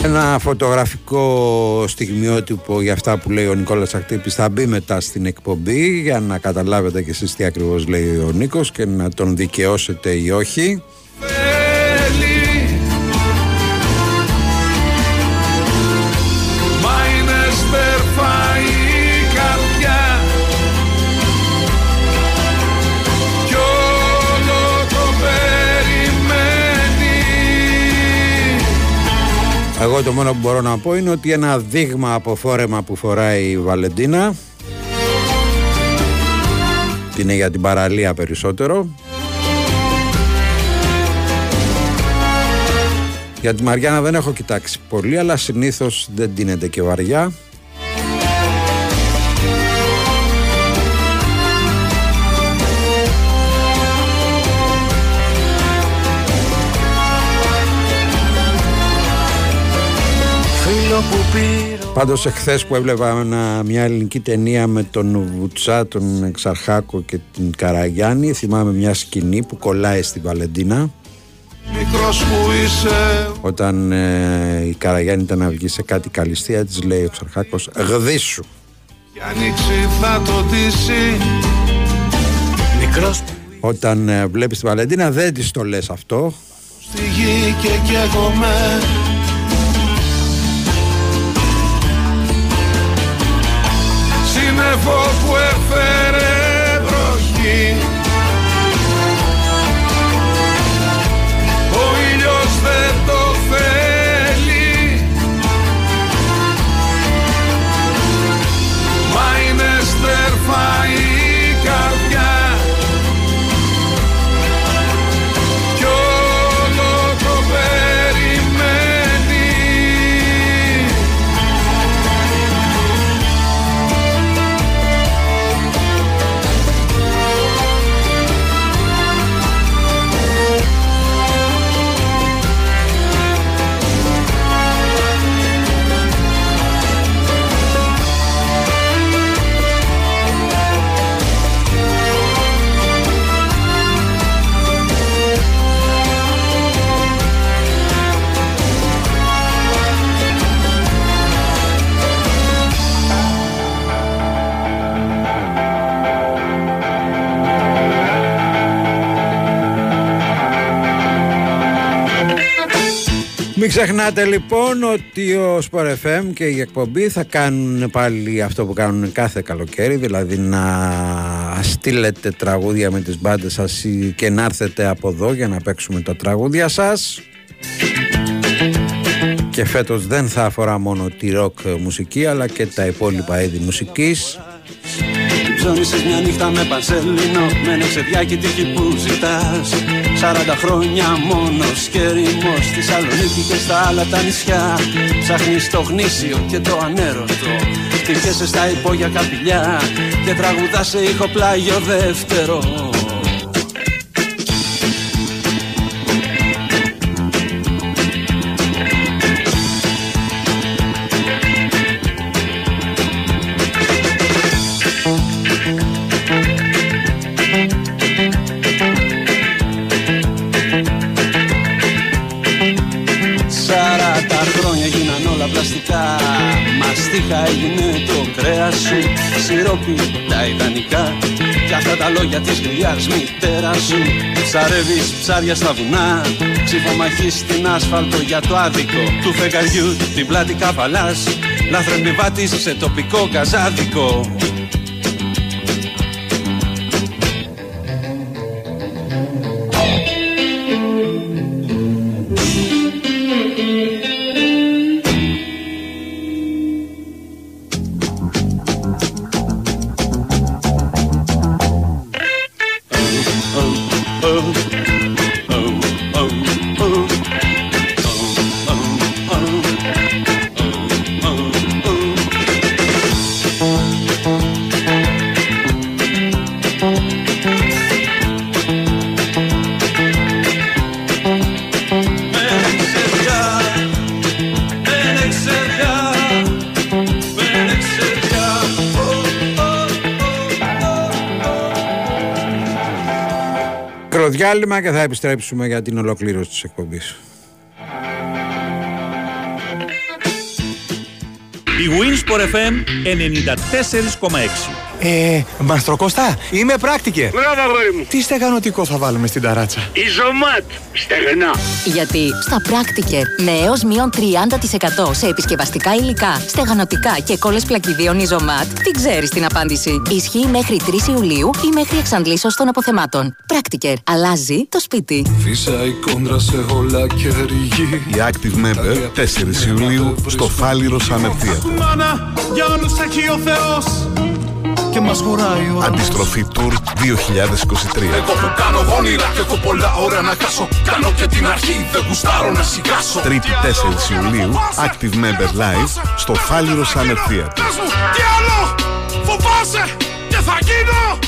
Ένα φωτογραφικό στιγμιότυπο για αυτά που λέει ο Νικόλας Ακτύπης θα μπει μετά στην εκπομπή για να καταλάβετε και εσείς τι ακριβώς λέει ο Νίκος και να τον δικαιώσετε ή όχι. Εγώ το μόνο που μπορώ να πω είναι ότι ένα δείγμα από φόρεμα που φοράει η Βαλεντίνα και είναι για την παραλία περισσότερο. Για τη Μαριάννα δεν έχω κοιτάξει πολύ αλλά συνήθως δεν τίνεται και βαριά Πάντως εχθές που έβλεπα ένα- μια ελληνική ταινία με τον Βουτσά, τον Εξαρχάκο και την Καραγιάννη θυμάμαι μια σκηνή που κολλάει στη Βαλεντίνα. Μικρός που είσαι. Όταν ε, η Καραγιάννη ήταν να βγει σε κάτι καλυστία της λέει ο Εξαρχάκος «Γδίσου». Κι ανοίξει θα το ντύσει. Μικρός Όταν ε, βλέπεις τη Βαλεντίνα δεν της το λες αυτό. Στη γη και καίγομαι Σύννεφο που έφερε βροχή. Ο ήλιος δεν το θέλει. Μα είναι στερφά Μην ξεχνάτε λοιπόν ότι ο Sport FM και η εκπομπή θα κάνουν πάλι αυτό που κάνουν κάθε καλοκαίρι δηλαδή να στείλετε τραγούδια με τις μπάντες σας ή- και να έρθετε από εδώ για να παίξουμε τα τραγούδια σας. Και φέτος δεν θα αφορά μόνο τη ροκ μουσική αλλά και τα υπόλοιπα είδη μουσικής. Ψώνισες μια νύχτα με πανσελίνο Με ένα ξεδιάκι τύχη που ζητάς 40 χρόνια μόνος και ερημός Στη Σαλονίκη και στα άλλα τα νησιά. Ψάχνεις το γνήσιο και το ανέρωτο Χτυπιέσαι στα υπόγεια καπηλιά Και τραγουδάς σε ηχοπλάγιο δεύτερο Σιρόπι τα ιδανικά. Κι αυτά τα λόγια της γριάς μητέρα σου Ψαρεύεις ψάρια στα βουνά. Ψηφομαχείς στην άσφαλτο για το άδικο Του φεγγαριού την πλάτη καβαλάς Λάθρεμπιβάτης σε τοπικό καζάδικο διάλειμμα και θα επιστρέψουμε για την ολοκλήρωση της εκπομπής. Η Winsport FM 94,6 Ε, Μαστροκώστα, είμαι πράκτικε. Μπράβο, αγόρι μου. Τι στεγανοτικό θα βάλουμε στην ταράτσα; Ιζωμάτ. Στεγνά. Γιατί στα πράκτικερ με έως μείον 30% σε επισκευαστικά υλικά, στεγανοτικά και κόλλες πλακιδίων Ιζωμάτ, τι ξέρεις την απάντηση. Ισχύει μέχρι 3 Ιουλίου ή μέχρι εξαντλήσεως των αποθεμάτων. Πράκτικερ. Αλλάζει το σπίτι. Φύσα η κόντρα σε όλα και ρηγή Η Active Member 4 Ιουλίου στο Φάληρο Σαμερθία. Μάνα, για όλους έχει ο Θεός Και μας χωράει ο Αντιστροφή Tour 2023. Εγώ που κάνω όνειρα και έχω πολλά ώρα να χάσω Κάνω και την αρχή, δεν γουστάρω να σιγάσω 3η 4 Ιουλίου Active Member Live στο Φάληρο Summer Theater. Πες μου, τι άλλο, φοβάσαι και θα γίνω;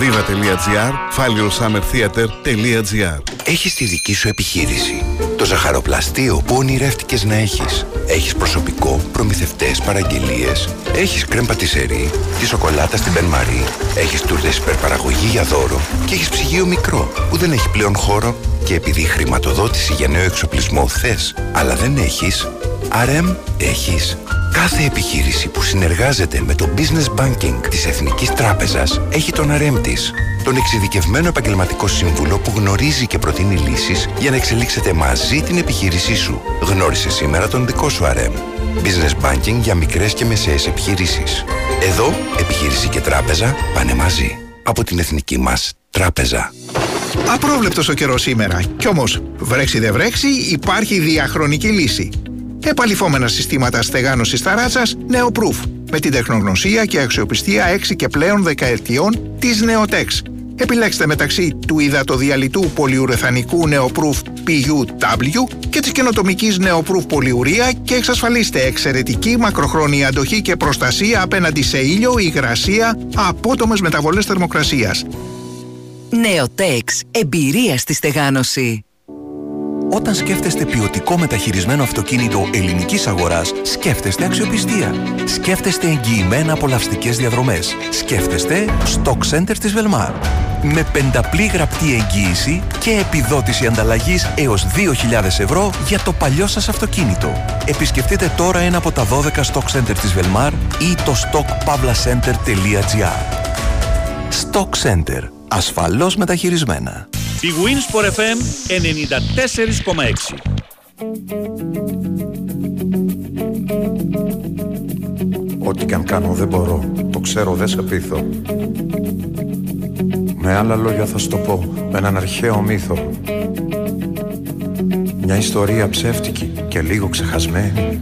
Viva.gr, φάληροσummertheater.gr Έχεις τη δική σου επιχείρηση. Το ζαχαροπλαστείο που ονειρεύτηκες να έχεις. Έχεις προσωπικό, προμηθευτές, παραγγελίες. Έχεις κρέμ πατησερί, τη σοκολάτα στην Μπεν Μαρί. Έχεις τούρτες υπερπαραγωγή για δώρο. Και έχεις ψυγείο μικρό που δεν έχει πλέον χώρο. Και επειδή η χρηματοδότηση για νέο εξοπλισμό θες, αλλά δεν έχεις, RM έχεις. Κάθε επιχείρηση που συνεργάζεται με το Business Banking της Εθνικής Τράπεζας έχει τον RM της. Τον εξειδικευμένο επαγγελματικό σύμβουλο που γνωρίζει και προτείνει λύσεις για να εξελίξετε μαζί την επιχείρησή σου. Γνώρισε σήμερα τον δικό σου RM. Business Banking για μικρές και μεσαίες επιχειρήσεις. Εδώ, επιχείρηση και τράπεζα πάνε μαζί. Από την Εθνική μας Τράπεζα. Απρόβλεπτος ο καιρός σήμερα. Κι όμως, βρέξει δεν βρέξει, υπάρχει διαχρονική λύση. Επαλυφόμενα συστήματα στεγάνωσης ταράτσας Neoproof με την τεχνογνωσία και αξιοπιστία 6 και πλέον δεκαετιών της Neotex. Επιλέξτε μεταξύ του υδατοδιαλυτού πολυουρεθανικού Neoproof PUW και της καινοτομικής Neoproof πολυουρία και εξασφαλίστε εξαιρετική μακροχρόνια αντοχή και προστασία απέναντι σε ήλιο, υγρασία, απότομες μεταβολές θερμοκρασίας. Νεοτέξ. Εμπειρία στη στεγάνωση. Όταν σκέφτεστε ποιοτικό μεταχειρισμένο αυτοκίνητο ελληνικής αγοράς, σκέφτεστε αξιοπιστία. Σκέφτεστε εγγυημένα απολαυστικές διαδρομές. Σκέφτεστε Stock Center της Velmar. Με πενταπλή γραπτή εγγύηση και επιδότηση ανταλλαγής έως 2.000 ευρώ για το παλιό σας αυτοκίνητο. Επισκεφτείτε τώρα ένα από τα 12 Stock Center της Velmar ή το stockpavlacenter.gr. Stock Center. Ασφαλώς μεταχειρισμένα. Η Winsport FM 94,6 Ό,τι κι αν κάνω δεν μπορώ, το ξέρω δεν σε πείθω. Με άλλα λόγια θα σου το πω, με έναν αρχαίο μύθο. Μια ιστορία ψεύτικη και λίγο ξεχασμένη.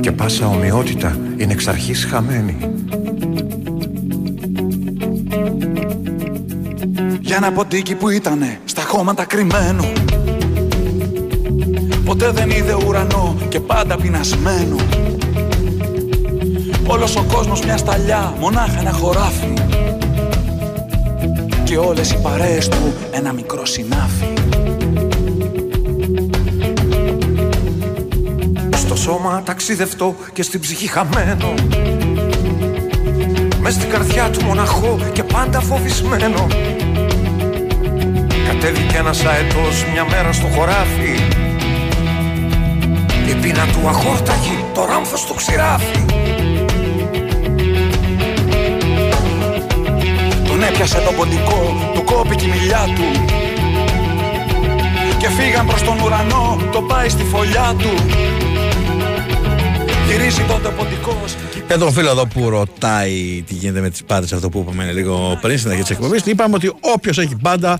Και πάσα ομοιότητα είναι εξ αρχής χαμένη Για ένα ποντίκι που ήτανε στα χώματα κρυμμένο Ποτέ δεν είδε ουρανό και πάντα πεινασμένο. Όλος ο κόσμος μια σταλιά, μονάχα ένα χωράφι. Και όλες οι παρέες του ένα μικρό συνάφι. Στο σώμα ταξιδευτό και στην ψυχή χαμένο. Μες στην καρδιά του μοναχό και πάντα φοβισμένο Κατέβηκε ένας αετός μια μέρα στο χωράφι. Η πείνα του αχόρταγη, το ράμφος του ξηράφι. Τον έπιασε το ποντικό, του κόπηκε η μιλιά του. Και φύγαν προς τον ουρανό, το πάει στη φωλιά του. Γυρίζει τότε ο ποντικός Για τον φίλο εδώ που ρωτάει τι γίνεται με τις πάντε, αυτό που είπαμε λίγο πριν στην αρχή της εκπομπής, είπαμε ότι όποιος έχει μπάντα,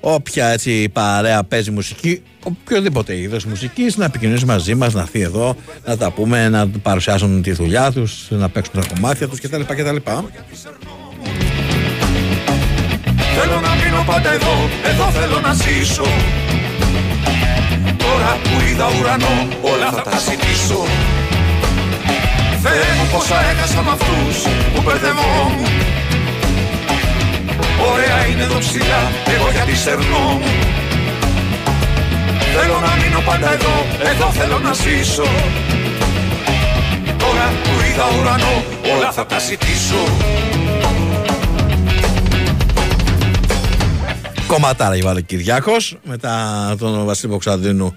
όποια έτσι παρέα παίζει μουσική, οποιοδήποτε είδος μουσικής, να επικοινωνήσει μαζί μας, να έρθει εδώ, να τα πούμε, να παρουσιάσουν τη δουλειά τους, να παίξουν τα κομμάτια τους κτλ. κτλ. Θέλω να μείνω πάντα εδώ, εδώ θέλω να ζήσω Τώρα που είδα ουρανό, όλα θα τα ζητήσω Θεέ μου πόσα έχασα με αυτούς που μπερδευόμουν Ωραία είναι εδώ ψηλά, εγώ γιατί σερνόμουν Θέλω να μείνω πάντα εδώ, εδώ θέλω να ζήσω Τώρα που είδα ουρανό, όλα θα τα ζητήσω Κομματάρα έχει βάλει ο Κυριάκος. Μετά τον Βασίλη Μποξαδίνου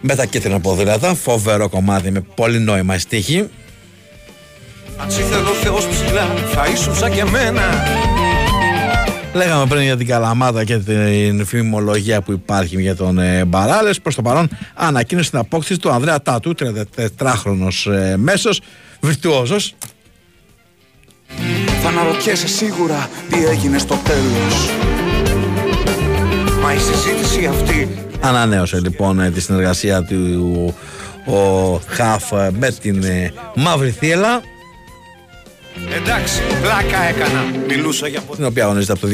με τα κίτρινα ποδήλατα. Φοβερό κομμάτι με πολύ νόημα στίχη. Αν θέλω Θεός ψηλά θα ήσουν σαν και εμένα Λέγαμε πριν για την καλαμάδα και την φημολογία που υπάρχει για τον ε, Μπαράλες. Προς το παρόν ανακοίνωσε την απόκτηση του Ανδρέα Τάτου, 34χρονος ε, μέσος, βιρτουόζος. Θα αναρωτιέσαι σίγουρα τι έγινε στο τέλος Μα η συζήτηση αυτή Ανανέωσε λοιπόν ε, τη συνεργασία του ο Χαφ ε, με την ε, Μαύρη Θύελα Εντάξει, πλάκα έκανα. Μιλούσα για την οποία αγωνίζεται από το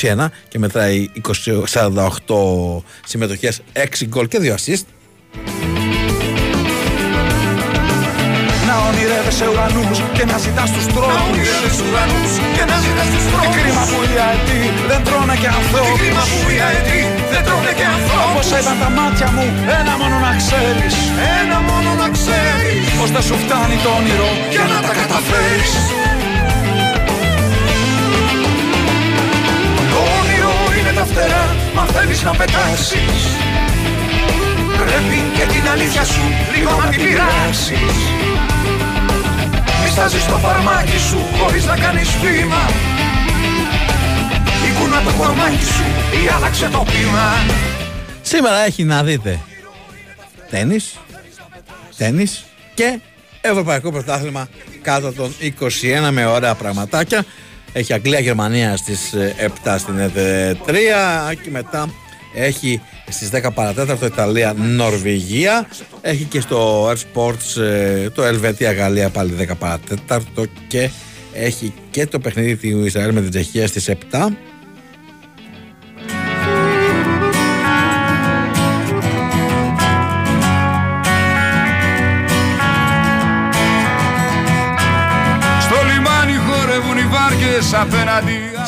2021 και μετράει 20, 48 συμμετοχές, 6 γκολ και 2 assist. Να ονειρεύεσαι ουρανούς και να ζητάς τους τρόπους. Να ονειρεύεσαι ουρανούς και να ζητάς τους τρόπους. Τι κρίμα που οι αετοί δεν τρώνε και ανθρώπους. Τι κρίμα που οι αετοί δεν τρώνε και ανθρώπους. Όπως ήταν τα μάτια μου, ένα μόνο να ξέρεις. Ένα μόνο να ξέρεις. Πως δεν σου φτάνει το όνειρο για να τα καταφέρεις. Το όνειρο είναι τα φτερά, μα θέλεις να πετάξεις. Πρέπει και την αλήθεια σου λίγο να την πειράξεις Μη στάζεις το φαρμάκι σου χωρίς να κάνεις βήμα Ή κουνά το κορμάκι σου ή άλλαξε το πείμα Σήμερα έχει να δείτε τένις, τένις και Ευρωπαϊκό Πρωτάθλημα κάτω των 21 με ωραία πραγματάκια. Έχει Αγγλία-Γερμανία στις 7 στην ΕΔ3 και μετά έχει στις 10 παρατέταρτο Ιταλία-Νορβηγία. Έχει και στο Air Sports ε, το Ελβετία-Γαλλία πάλι 10 παρατέταρτο και έχει και το παιχνίδι του Ισραήλ με την Τσεχία στις 7.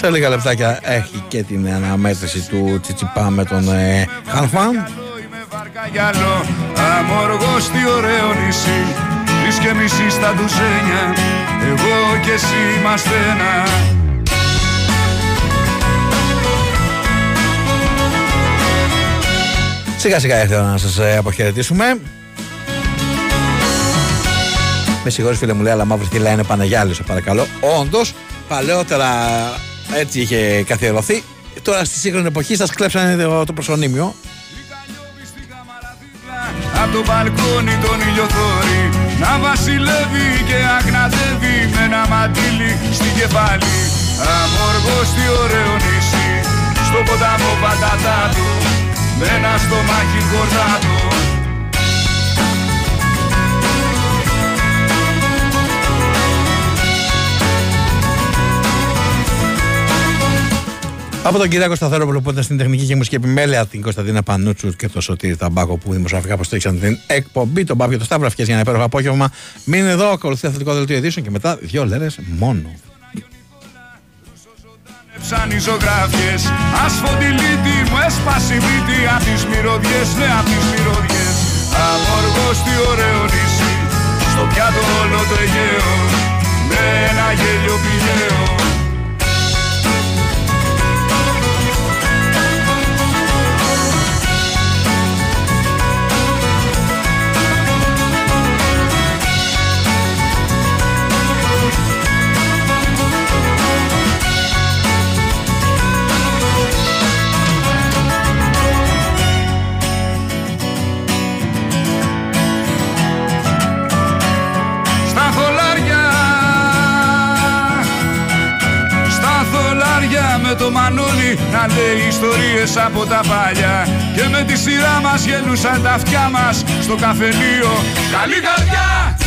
Σε λίγα λεπτάκια έχει και την αναμέτρηση του Τσιτσιπά με τον ε, Χανφάν. Καγιαλό, αμοργός τι ωραίο νησί Τρεις και μισή στα ντουζένια Εγώ και εσύ είμαστε ένα Σιγά σιγά ήρθε να σας ε, αποχαιρετήσουμε. Με συγχωρείς φίλε μου λέει, αλλά μαύρη θύλα είναι Παναγιάλης, σε παρακαλώ. Όντως, παλαιότερα έτσι είχε καθιερωθεί. Τώρα στη σύγχρονη εποχή σας κλέψανε το, το προσωνύμιο. Απ' το μπαλκόνι τον ηλιοθόρη Να βασιλεύει και αγνατεύει Με ένα μαντίλι στην κεφάλι Αμοργός τι ωραίο νησί Στο ποταμό πατατάτο Με ένα στομάχι κορδάτο Από τον Κυριάκο Σταθερόπουλο που ήταν στην τεχνική και μουσική επιμέλεια, την Κωνσταντίνα Πανούτσου και το Σωτήρι Ταμπάκο που δημοσιογραφικά υποστήριξαν την εκπομπή. Τον Πάπιο το Σταύρο Ευχές για ένα υπέροχο απόγευμα. Μείνε εδώ, ακολουθεί αθλητικό δελτίο ειδήσεων και μετά δύο λέρες μόνο. Έψαν οι ζωγράφιες Ασφοντιλίτη μου έσπασε η μύτη Απ' τις μυρωδιές, ναι απ' τις μυρωδιές Αμοργός τι ωραίο νησί Στο πιάτο όλο το Αιγαίο Με ένα γέλιο πηγαίο το Μανώλη Να λέει ιστορίες από τα παλιά. Και με τη σειρά μας γελούσαν τα αυτιά μας Στο καφενείο. Καλή καρδιά